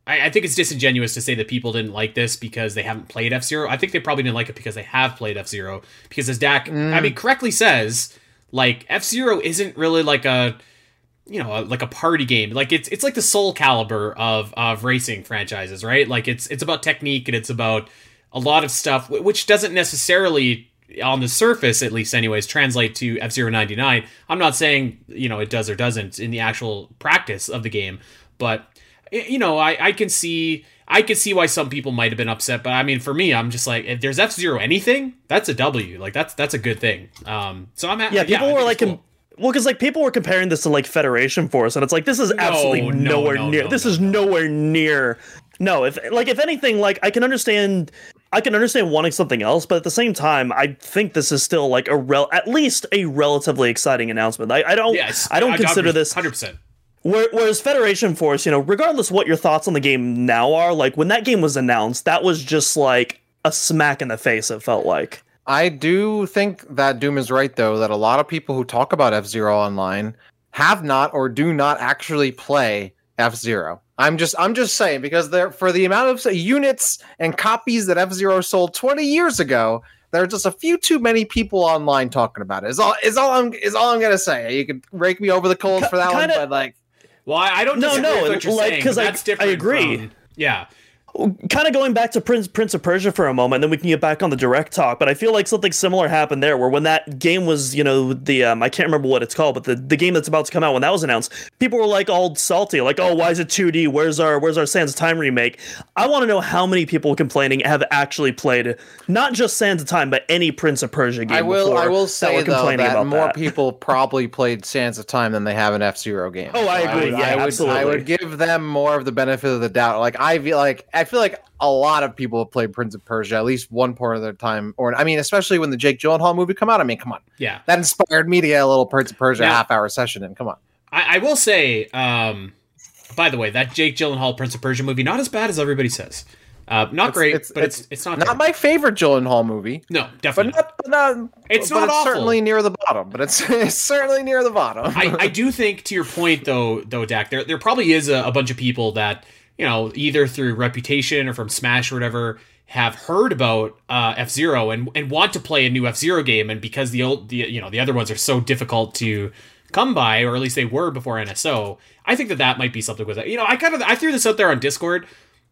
I, I think it's disingenuous to say that people didn't like this because they haven't played F Zero. I think they probably didn't like it because they have played F Zero. Because as Dak, I Mm. mean, correctly says, like F Zero isn't really like a, you know, a, like a party game. Like it's it's like the Soulcalibur of of racing franchises, right? Like it's it's about technique and it's about a lot of stuff, which doesn't necessarily on the surface, at least, anyways, translate to F Zero ninety nine. I'm not saying you know it does or doesn't in the actual practice of the game, but you know, I I can see. I can see why some people might have been upset, but I mean, for me, I'm just like, if there's F Zero anything, that's a W. Like that's that's a good thing. Um, so I'm at, yeah, people I were like cool. well, because like people were comparing this to like Federation Force, and it's like this is No, absolutely no, nowhere no, near. no, this no, is no. nowhere near. No, if like if anything, like I can understand, I can understand wanting something else, but at the same time, I think this is still like a rel at least a relatively exciting announcement. I, I don't, Yes, I don't consider this hundred percent. Whereas Federation Force, you know, regardless what your thoughts on the game now are, like when that game was announced, that was just like a smack in the face. It felt like. I do think that Doom is right, though, that a lot of people who talk about F Zero online have not or do not actually play F Zero. I'm just I'm just saying because there for the amount of say, units and copies that F Zero sold 20 years ago, there are just a few too many people online talking about it. Is all is all I'm is all I'm gonna say. You could rake me over the coals for that Kinda- one, but like Well, I, I don't No, no, with what like, saying, 'cause but I- that's different. I agree. from- yeah, kind of going back to Prince Prince of Persia for a moment, then we can get back on the direct talk. But I feel like something similar happened there, where when that game was, you know, the um, I can't remember what it's called, but the, the game that's about to come out when that was announced, people were like all salty, like, oh, why is it 2D? Where's our Where's our Sands of Time remake? I want to know how many people complaining have actually played not just Sands of Time, but any Prince of Persia game. I will I will say were though that more that. people probably played Sands of Time than they have an F Zero game. Oh, I agree. would- Yeah, I would, I would give them more of the benefit of the doubt. Like I feel like I feel like a lot of people have played Prince of Persia at least one part of their time, or I mean, especially when the Jake Gyllenhaal movie come out. I mean, come on, yeah. that inspired me to get a little Prince of Persia Now- half hour session And Come on, I, I will say, um, by the way, that Jake Gyllenhaal Prince of Persia movie not as bad as everybody says. Uh, not It's- great, it's- but it's it's not not terrible. my favorite Gyllenhaal movie, no, definitely. not, but not It's but not it's awful. certainly near the bottom. But it's, it's certainly near the bottom. I, I do think to your point though though Dak there there probably is a, a bunch of people that you know either through reputation or from Smash or whatever have heard about uh, F Zero and and want to play a new F Zero game. And because the old the you know the other ones are so difficult to come by or at least they were before NSO I think that that might be something with that you know I kind of I threw this out there on Discord.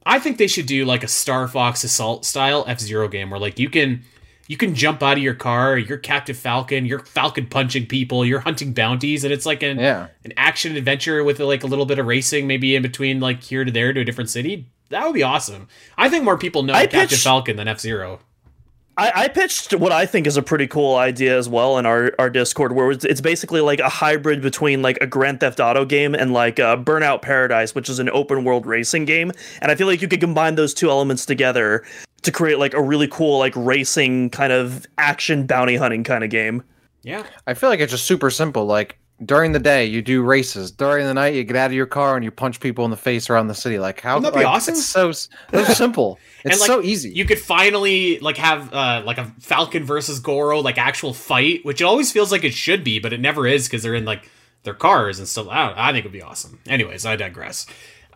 I think they should do like a Star Fox Assault style F Zero game where like you can you can jump out of your car, you're Captain Falcon, you're Falcon punching people, you're hunting bounties, and it's like an Yeah. an action adventure with like a little bit of racing, maybe in between like here to there to a different city. That would be awesome. I think more people know I Captain pitched- Falcon than F Zero. I, I pitched what I think is a pretty cool idea as well in our, our Discord, where it's, it's basically like a hybrid between like a Grand Theft Auto game and like uh, Burnout Paradise, which is an open world racing game. And I feel like you could combine those two elements together to create like a really cool like racing kind of action bounty hunting kind of game. Yeah, I feel like it's just super simple. Like during the day, you do races. During the night, you get out of your car and you punch people in the face around the city. Like how? Wouldn't that be like, awesome? It's so s- so simple. It's And, like, so easy. you could finally like have uh, like a Falcon versus Goroh like actual fight, which it always feels like it should be, but it never is because they're in like their cars and stuff. I, don't- I think it'd be awesome. Anyways, I digress.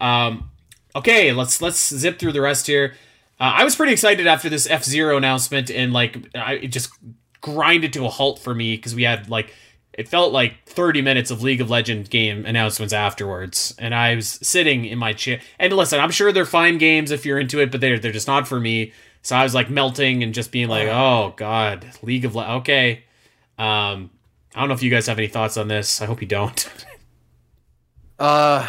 Um, okay, let's let's zip through the rest here. Uh, I was pretty excited after this F Zero announcement, and like I, it just grinded to a halt for me because we had like it felt like 30 minutes of League of Legends game announcements afterwards, and I was sitting in my chair. And listen, I'm sure they're fine games if you're into it, but they're they're just not for me. So I was like melting and just being like, "Oh God, League of Le- okay." Um, I don't know if you guys have any thoughts on this. I hope you don't. Uh,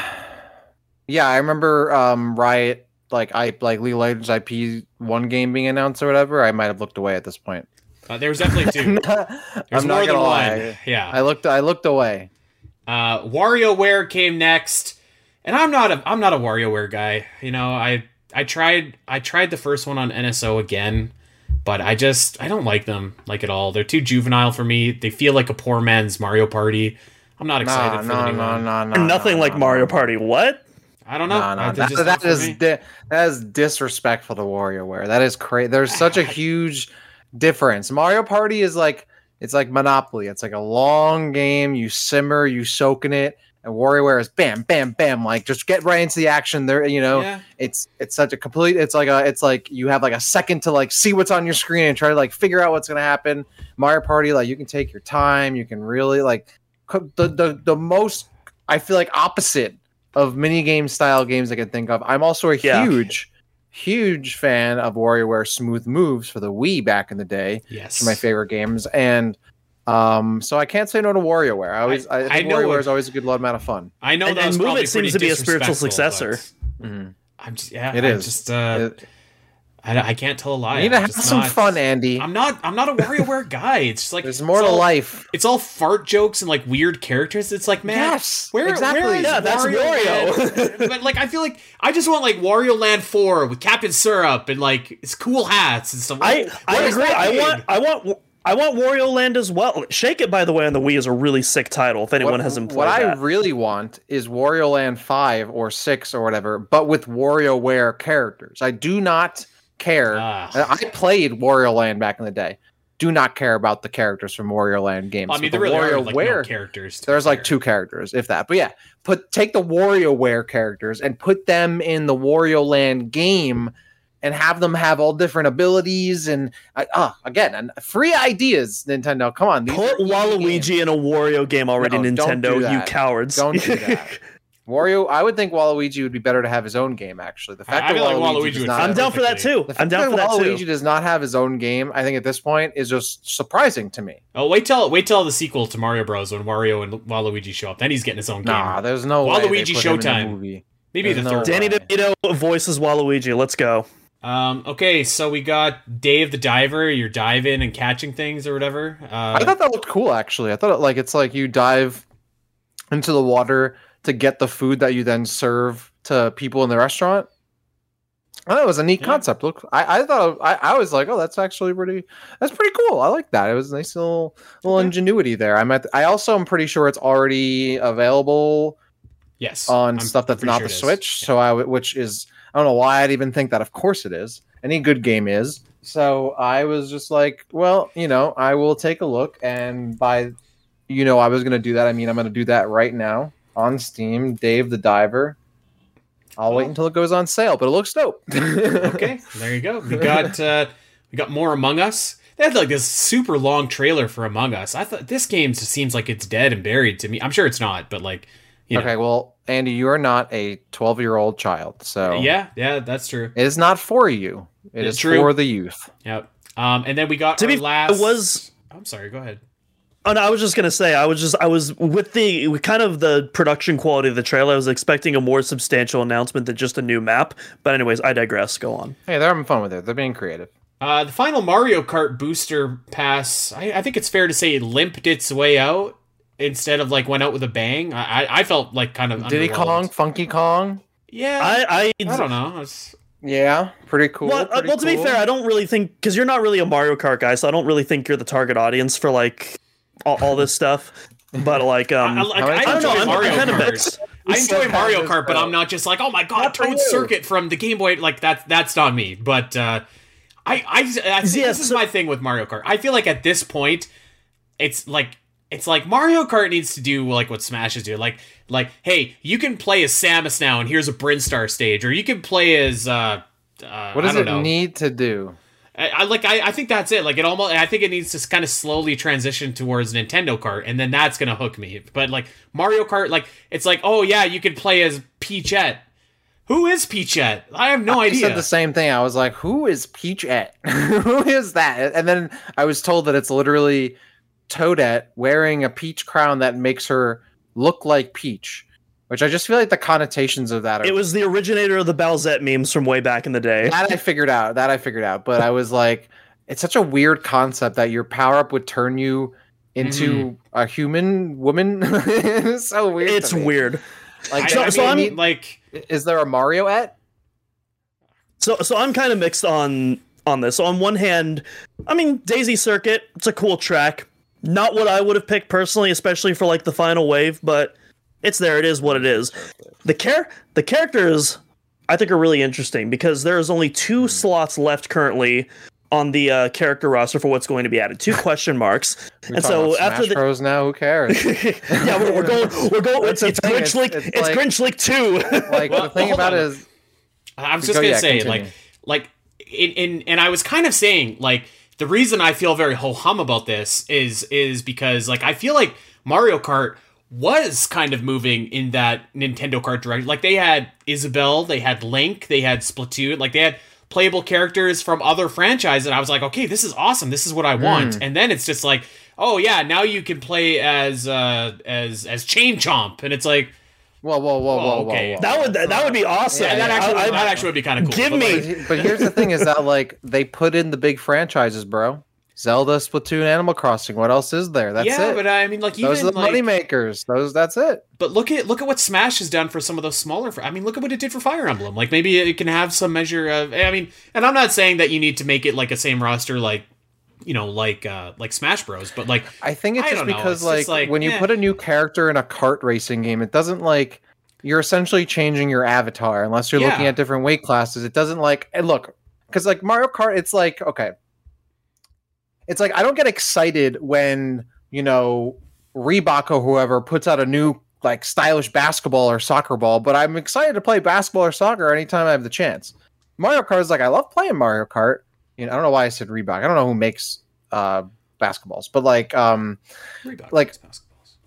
yeah, I remember um Riot like I like League of Legends IP one game being announced or whatever. I might have looked away at this point. Uh, there was definitely two. There's I'm more not than gonna one. lie. Yeah. I looked I looked away. Uh, WarioWare came next, and I'm not a I'm not a WarioWare guy. You know, I I tried I tried the first one on NSO again, but I just I don't like them like at all. They're too juvenile for me. They feel like a poor man's Mario Party. I'm not excited Nah, for nah, the new nah, nah, nah, Nothing nah, like nah, Mario. Party. What? I don't know. No, no, they're that, just that not for is me. di- that is disrespectful to WarioWare. That is crazy. There's such a huge difference. Mario Party is like it's like Monopoly. It's like a long game. You simmer, you soak in it. And WarioWare is bam, bam, bam. Like just get right into the action. There, you know, yeah. it's it's such a complete. It's like a. It's like you have like a second to like see what's on your screen and try to like figure out what's gonna happen. Mario Party, like you can take your time. You can really like co- the the the most. I feel like opposite of mini game style games I can think of. I'm also a Yeah. huge, huge fan of WarioWare Smooth Moves for the Wii back in the day. Yes. It's my favorite games, and um, so I can't say no to WarioWare. I always, I, I think know WarioWare what- is always a good amount of fun. I know And- that and Move It seems to be a spiritual disrespectful, successor. but I'm just yeah. It I is. just uh, It- I, I can't tell a lie. you need to I'm have some not- fun, Andy. I'm not. I'm not a WarioWare guy. It's just like There's more it's to all- life. It's all fart jokes and like weird characters. It's like man, Yes, where exactly. Where is Yeah, that's Wario Wario. But like, I feel like I just want like Wario Land Four with Captain Syrup and like it's cool hats and stuff. I What I agree. I want I want I want Wario Land as well. Shake It by the way on the Wii is a really sick title. If anyone what, hasn't played what I that. really want is Wario Land 5 or 6 or whatever, but with WarioWare characters. I do not care. Ah. I played Wario Land back in the day. Do not care about the characters from Wario Land games. I mean, there the really are like no characters. to be there's like two characters, if that. But yeah, put take the WarioWare characters and put them in the Wario Land game and have them have all different abilities and uh, uh, again and free ideas. Nintendo, come on, these Put are easy games. Waluigi in a Wario game already, No, don't Nintendo. do You cowards! Don't do that. Wario, I would think Waluigi would be better to have his own game. Actually, the fact I that feel like Waluigi, Waluigi does not—I'm down for that too. the fact I'm down that for that Waluigi too. does not have his own game. I think at this point is just surprising to me. Oh, wait till wait till the sequel to Mario Bros. when Wario and Waluigi show up. Then he's getting his own game. Nah, there's no Waluigi put the Showtime. movie. Maybe the there's third. Danny way. DeVito voices Waluigi. Let's go. Um, okay, so we got Dave the Diver. You're diving and catching things or whatever. Uh, I thought that looked cool. Actually, I thought it, like it's like you dive into the water to get the food that you then serve to people in the restaurant. Oh, thought it was a neat Yeah. concept. Look, I, I thought I, I was like, oh, that's actually pretty. That's pretty cool. I like that. It was a nice little little Okay. ingenuity there. I'm at. I also am pretty sure it's already available yes on I'm stuff that's not sure the. Switch. So I, which is I don't know why I'd even think that. Of course it is. Any good game is. So I was just like, well, you know, I will take a look and by, you know, I was gonna do that. I mean, I'm gonna do that right now on Steam. Dave the Diver. I'll wait until it goes on sale, but it looks dope. okay, there you go. We got uh, we got more Among Us. They had like this super long trailer for Among Us. I thought this game just seems like it's dead and buried to me. I'm sure it's not, but like, you know, Okay, well, Andy, you are not a 12 year old child, so Yeah, yeah, that's true. it is not for you. It It's is true. for the youth. Yep. Um, and then we got To our be last. it was I'm sorry. Go ahead. Oh, no, I was just gonna say, I was just, I was with the with kind of the production quality of the trailer. I was expecting a more substantial announcement than just a new map. But anyways, I digress. Go on. Hey, they're having fun with it. They're being creative. Uh, the final Mario Kart booster pass, I, I think it's fair to say, it limped its way out instead of like went out with a bang. I, I, I felt like kind of Diddy underwhelmed. Kong, Funky Kong. Yeah, I, I, I, don't know. It's, Yeah, pretty cool. Well, uh, pretty well, to be cool. fair, I don't really think because you're not really a Mario Kart guy, so I don't really think you're the target audience for like all, all this stuff. But like, um, I, like, I, I don't know. I'm, Mario I'm kind of Kart. mixed. I enjoy Mario Kart, but I'm not just like, oh my god, Not for Toad you. Circuit from the Game Boy. Like that's that's not me. But uh, I I, I think Yeah, this is so- my thing with Mario Kart. I feel like at this point, it's like it's like Mario Kart needs to do like what Smash is doing. Like like hey, you can play as Samus now, and here's a Brinstar stage, or you can play as uh. Uh, What I does don't it know. need to do? I, I like. I, I think that's it. Like it almost. I think it needs to kind of slowly transition towards Nintendo Kart, and then that's gonna hook me. But like Mario Kart, like it's like, oh yeah, you can play as Peachette. Who is Peachette? I have no I idea. said the same thing. I was like, "Who is Peachette? Who is that?" And then I was told that it's literally Toadette wearing a peach crown that makes her look like Peach. Which I just feel like the connotations of that are It was the originator of the Balzette memes from way back in the day. that I figured out. That I figured out. But I was like, it's such a weird concept that your power up would turn you into mm-hmm. a human woman. it's so weird. It's weird. Like, I, So- I so I'm- mean, like is there a Mario at? So so I'm kind of mixed on on this. So on one hand, I mean Daisy Circuit, it's a cool track. Not what I would have picked personally, especially for like the final wave, but it's there. It is what it is. The char- the characters I think are really interesting because there is only two slots left currently on the uh, character roster for what's going to be added. Two question marks. We're and so about after the Bros now, who cares? yeah, we're, we're going. We're going. It's, That's it's the Grinch League. it's- It's, it's like- Grinch League Two. like Well, the thing about on. it is I was just Go- gonna yeah, say, continue. like, like, in, in, and I was kind of saying, like, the reason I feel very ho hum about this is, is because, like, I feel like Mario Kart was kind of moving in that Nintendo Kart direction. Like, they had Isabelle, they had Link, they had Splatoon, like, they had playable characters from other franchises, and I was like, okay, this is awesome. This is what I want. Hmm. And then it's just like, oh yeah, now you can play as, uh, as, as Chain Chomp, and it's like, whoa, whoa, whoa, whoa, Oh, whoa, okay. whoa. that would that would be awesome. yeah, that actually, I- I- that actually would be kind of cool. Give But, me- like, but here's the thing: is that like they put in the big franchises, bro. Zelda, Splatoon, Animal Crossing. What else is there? That's yeah, it. but I mean, like even Those are the like, money makers. Those. That's it. but look at look at what Smash has done for some of those smaller. I mean, look at what it did for Fire Emblem. Like maybe it can have some measure of. I mean, and I'm not saying that you need to make it like a same roster, like you know, like uh like Smash Bros. But like, I think it's I just because it's like, just like, when you eh. put a new character in a kart racing game, it doesn't like you're essentially changing your avatar unless you're looking at different weight classes. It doesn't like and look because like Mario Kart, it's like okay, it's like I don't get excited when you know Reebok or whoever puts out a new like stylish basketball or soccer ball, but I'm excited to play basketball or soccer anytime I have the chance. Mario Kart is like I love playing Mario Kart. You know, I don't know why I said Reebok. I don't know who makes uh basketballs, but like um Reebok Like- basketballs.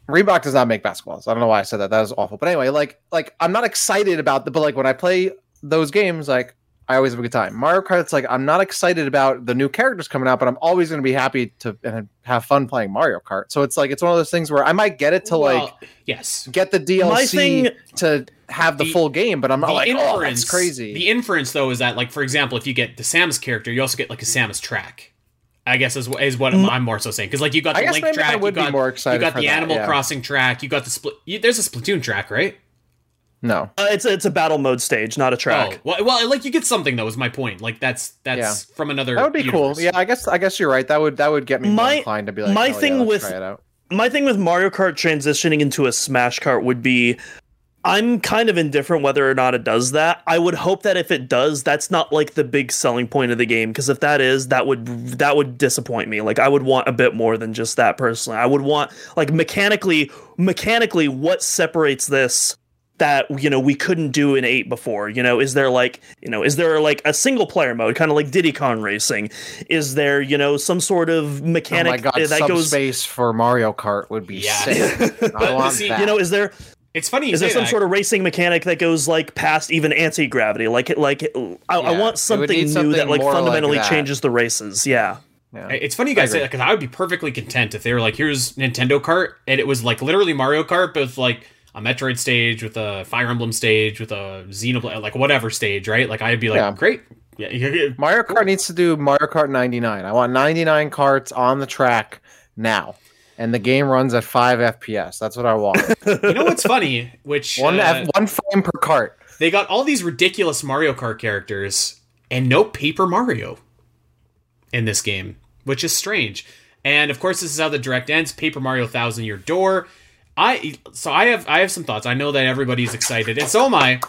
Reebok does not make basketballs. I don't know why I said that. That was awful. But anyway, like like I'm not excited about the but like when I play those games, like I always have a good time. Mario Kart's like I'm not excited about the new characters coming out, but I'm always going to be happy to and have fun playing Mario Kart. So it's like it's one of those things where I might get it to like yes. get the DLC My thing- to have the, The- full game, but I'm not the like oh that's crazy. The inference though is that like for example, if you get the Samus character, you also get like a Samus track. I guess is, is what mm. I'm more so saying because like you got I the guess Link maybe I track, would you be got, more excited you got for the that, Animal yeah. Crossing track, you got the split. You, there's a Splatoon track, right? No, Uh, it's a, it's a battle mode stage, not a track. Oh, well, well, like you get something though. Is my point. Like that's that's from another. that would be universe. cool. Yeah, I guess I guess you're right. That would that would get me more My- inclined to be like my oh, yeah, thing let's with- try it out. My thing with Mario Kart transitioning into a Smash Kart would be I'm kind of indifferent whether or not it does that. I would hope that if it does, that's not like the big selling point of the game because if that is, that would that would disappoint me. Like I would want a bit more than just that personally. I would want like mechanically mechanically what separates this that you know we couldn't do in 8 before you know is there like you know is there like a single player mode kind of like Diddy Kong Racing is there you know some sort of Oh mechanic my god, that goes space for Mario Kart would be Yeah. sick. I want see, that. you know is there It's funny you Is there some that. sort of racing mechanic that goes like past even anti gravity? Like like I, I want something new something that like more like fundamentally that. changes the races. Yeah. Yeah. It's funny you guys I say that because I would be perfectly content if they were like, "Here's Nintendo Kart," and it was like literally Mario Kart, but with like a Metroid stage, with a Fire Emblem stage, with a Xenoblade, like whatever stage, right? Like I'd be like, Yeah. "Great, yeah." Mario Kart needs to do Mario Kart 99. I want 99 carts on the track now. And the game runs at 5 FPS. That's what I want. You know what's funny? Which one uh, F- one frame per cart. they got all these ridiculous Mario Kart characters and no Paper Mario in this game, which is strange. And of course, this is how the direct ends. Paper Mario Thousand Year Door. I so I have I have some thoughts. I know that everybody's excited, and so am I.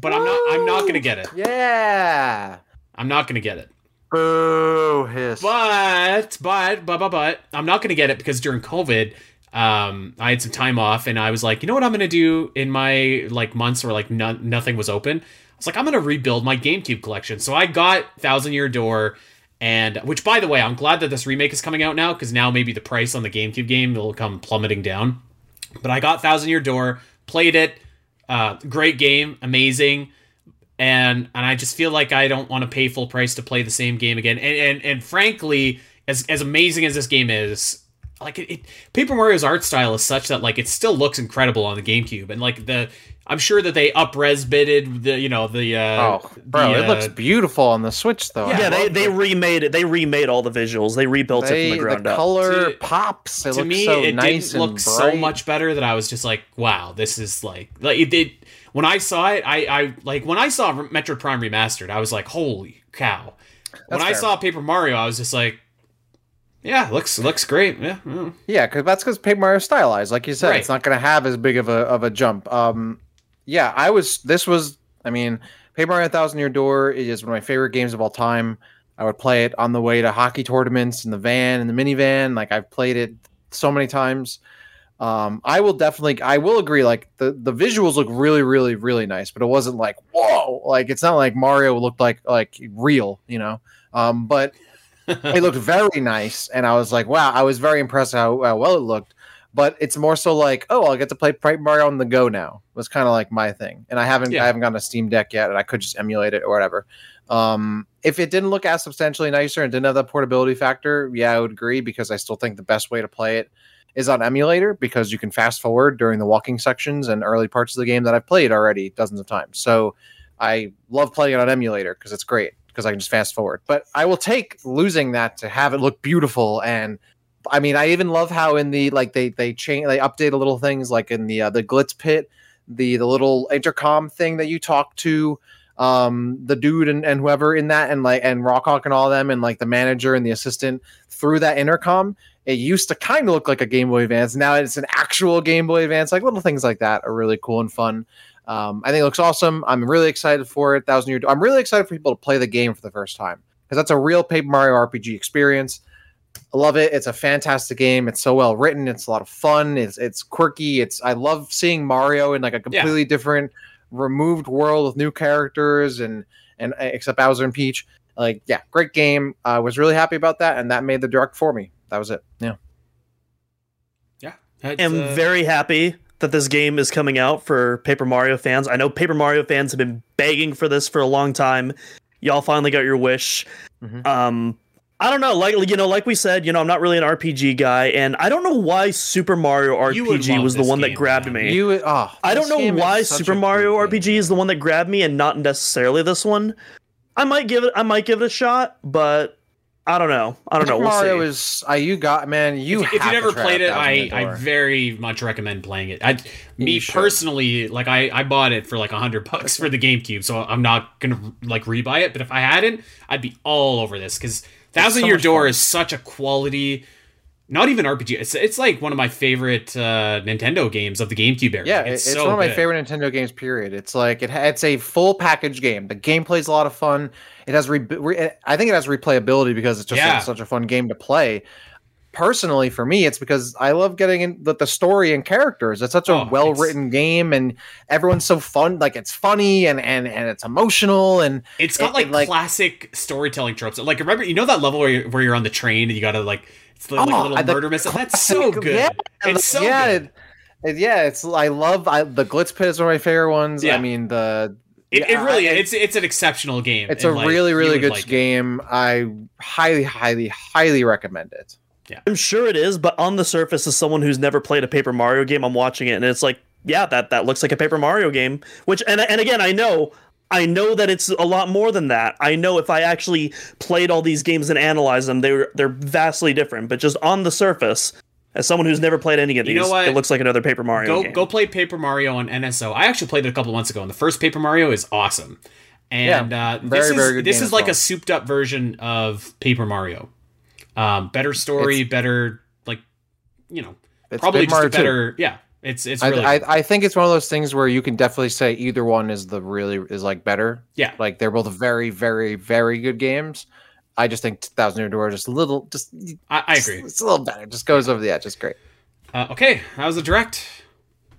But I'm not. I'm not gonna get it. Yeah. I'm not gonna get it. Boo hiss. But but but but but I'm not gonna get it because during COVID, um, I had some time off, and I was like, you know what I'm gonna do in my like months where like no- nothing was open. I was like, I'm gonna rebuild my GameCube collection. So I got Thousand Year Door, and which by the way, I'm glad that this remake is coming out now because now maybe the price on the GameCube game will come plummeting down. But I got Thousand Year Door, played it, uh, great game, amazing and and I just feel like I don't want to pay full price to play the same game again. And and, and frankly, as as amazing as this game is, like it, it, Paper Mario's art style is such that like it still looks incredible on the GameCube, and like the I'm sure that they upres bitted the you know the uh, Oh, bro, the, it looks uh, beautiful on the Switch though. I Yeah, they, they remade it. They remade all the visuals. They rebuilt They- it from the ground up. The color To- pops. It to looks me so it nice didn't look and so much better that I was just like, wow, this is like like it did. When I saw it, I I like when I saw Metroid Prime remastered, I was like, holy cow. when That's I saw Paper Mario, I was just like, yeah, looks looks great. Yeah. Yeah, because that's because Paper Mario stylized, like you said, Right. it's not going to have as big of a of a jump. Um, yeah, I was. This was. I mean, Paper Mario Thousand Year Door is one of my favorite games of all time. I would play it on the way to hockey tournaments in the van in the minivan. Like I've played it so many times. Um, I will definitely. I will agree. Like the the visuals look really, really, really nice, but it wasn't like whoa. Like it's not like Mario looked like like real, you know. Um, but it looked very nice, and I was like, wow, I was very impressed how, how well it looked. But it's more so like, oh, I'll get to play Mario on the go now. Was kind of like my thing, and I haven't Yeah. I haven't gotten a Steam Deck yet, and I could just emulate it or whatever. Um, if it didn't look as substantially nicer and didn't have that portability factor, yeah, I would agree because I still think the best way to play it is on emulator because you can fast forward during the walking sections and early parts of the game that I've played already dozens of times. So I love playing it on emulator because it's great because I can just fast forward. But I will take losing that to have it look beautiful and I mean I even love how in the like they they change they update a little things like in the uh, the glitz pit the the little intercom thing that you talk to um the dude and, and whoever in that and like and Rawk Hawk and all them and like the manager and the assistant through that intercom it used to kind of look like a Game Boy Advance. Now it's an actual Game Boy Advance. Like little things like that are really cool and fun. Um, I think it looks awesome. I'm really excited for it. Thousand Year. I'm really excited for people to play the game for the first time because that's a real Paper Mario RPG experience. I love it. It's a fantastic game. It's so well written. It's a lot of fun. It's it's quirky. It's I love seeing Mario in like a completely different, removed world with new characters and and uh, except Bowser and Peach. Like yeah, great game. I was really happy about that, and that made the direct for me. That was it. Yeah. yeah. I'm uh, very happy that this game is coming out for Paper Mario fans. I know Paper Mario fans have been begging for this for a long time. Y'all finally got your wish. Mhm. Um, I don't know, like you know, like we said, you know, I'm not really an RPG guy, and I don't know why Super Mario RPG was the this one that grabbed man. me. You oh, I don't know why Super Mario good RPG game. is the one that grabbed me and not necessarily this one. I might give it I might give it a shot, but I don't know. I don't know. Super We'll Mario see. is uh, you got man. You if, if you to never played it, I, I very much recommend playing it. I, me You should. personally, like I, I bought it for like a hundred bucks for the GameCube, so I'm not gonna like rebuy it. But if I hadn't, I'd be all over this because Thousand so Year Door fun. is such a quality. Not even RPG. It's it's like one of my favorite uh, Nintendo games of the GameCube era. Yeah, Like, it's, so one of my good. favorite Nintendo games. Period. It's like it, it's a full package game. The gameplay is a lot of fun. It has re, re, I think it has replayability because it's just Yeah. such a fun game to play. Personally, for me, it's because I love getting in the, the story and characters. It's such a Oh, well written game, and everyone's so fun. Like it's funny and and and it's emotional and It's got it- like, like- classic storytelling tropes. Like remember, you know that level where you're, where you're on the train and you gotta like it's like a Oh, little the murder mystery. That's so good. yeah, it's so yeah, good. it- It- yeah, it's I love I, the Glitz Pit is one of my favorite ones. Yeah. I mean the It, it really I- it's it's an exceptional game. it's a like, really really good like it. game. I highly highly highly recommend it. I'm sure it is, but on the surface, as someone who's never played a Paper Mario game, I'm watching it and it's like, yeah, that that looks like a Paper Mario game. Which and and again, I know. I know that it's a lot more than that. I know if I actually played all these games and analyzed them, they're they're vastly different. But just on the surface, as someone who's never played any of You these, know what? it looks like another Paper Mario Go game. go play Paper Mario on NSO. I actually played it a couple months ago, and the first Paper Mario is awesome. And Yeah, uh, very, this is very good this is as like well. a souped up version of Paper Mario. Um, better story, better like you know, It's probably just a Mario 2. better yeah. It's it's really I, I I think it's one of those things where you can definitely say either one is the really is like better. yeah. Like they're both very very very good games. I just think Thousand Year Door just a little just I, I agree. It's a little better. Just goes over the edge. It's great. Uh, okay, that was a direct.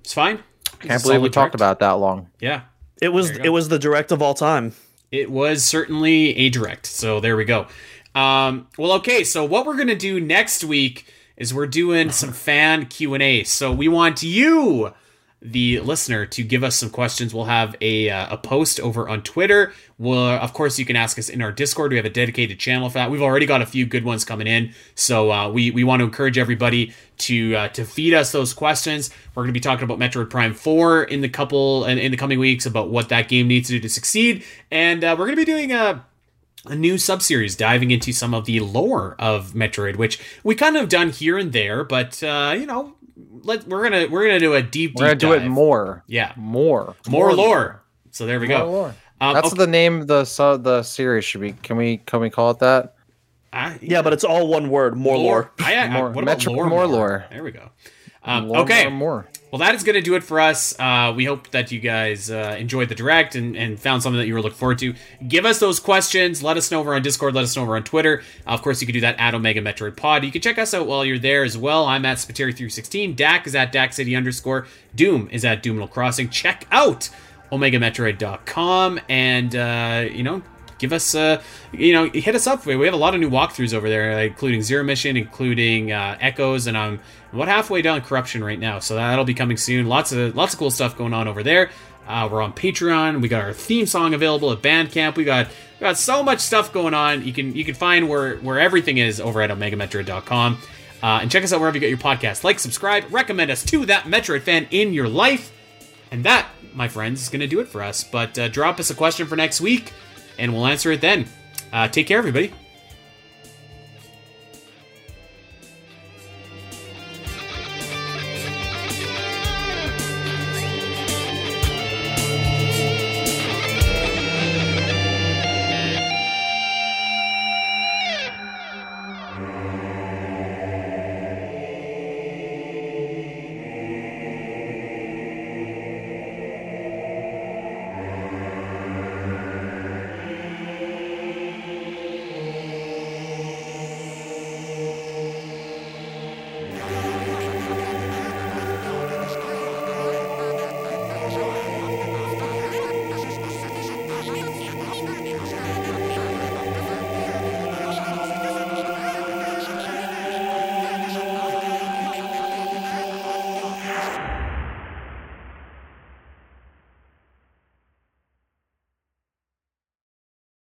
It's fine. It's Can't believe we solid talked direct. about that long. Yeah, it was There you go. it was the direct of all time. it was certainly a direct. So there we go. Um, well, okay. So what we're gonna do next week is we're doing some fan Q and A. So we want you, the listener, to give us some questions. We'll have a uh, a post over on Twitter. We'll, of course, you can ask us in our Discord. We have a dedicated channel for that. We've already got a few good ones coming in. So uh, we we want to encourage everybody to uh, to feed us those questions. We're going to be talking about Metroid Prime Four in the couple in, in the coming weeks about what that game needs to do to succeed, and uh, we're going to be doing a a new subseries diving into some of the lore of Metroid, which we kind of done here and there, but uh, you know, let we're gonna we're gonna do a deep We're gonna deep do it more. Yeah, More. more, lore. So there we More go. lore. Um, That's okay, the name of the so the series should be. Can we can we call it that? I- Yeah, but it's all one word. More lore. I, I, More- what about Metroid lore? more lore. There we go. Um, Lore, okay, more, more. Well, that is going to do it for us. Uh, we hope that you guys uh, enjoyed the direct and, and found something that you were looking forward to. Give us those questions. Let us know over on Discord. Let us know over on Twitter. of course, you can do that at Omega Metroid Pod. You can check us out while you're there as well. I'm at Spiteri316. Dak is at Dak City underscore. Doom is at Doominal Crossing. Check out OmegaMetroid.com and, uh, you know, give us uh you know hit us up. We have a lot of new walkthroughs over there including zero mission including uh echoes and i'm about halfway down corruption right now so that'll be coming soon. Lots of lots of cool stuff going on over there. Uh, we're on patreon. We got our theme song available at bandcamp. We got we got so much stuff going on. You can you can find where where everything is over at omegametroid.com uh, and check us out wherever you get your podcast like subscribe recommend us to that metroid fan in your life. And that, my friends, is going to do it for us. But uh, drop us a question for next week, and we'll answer it then. Uh, take care, everybody.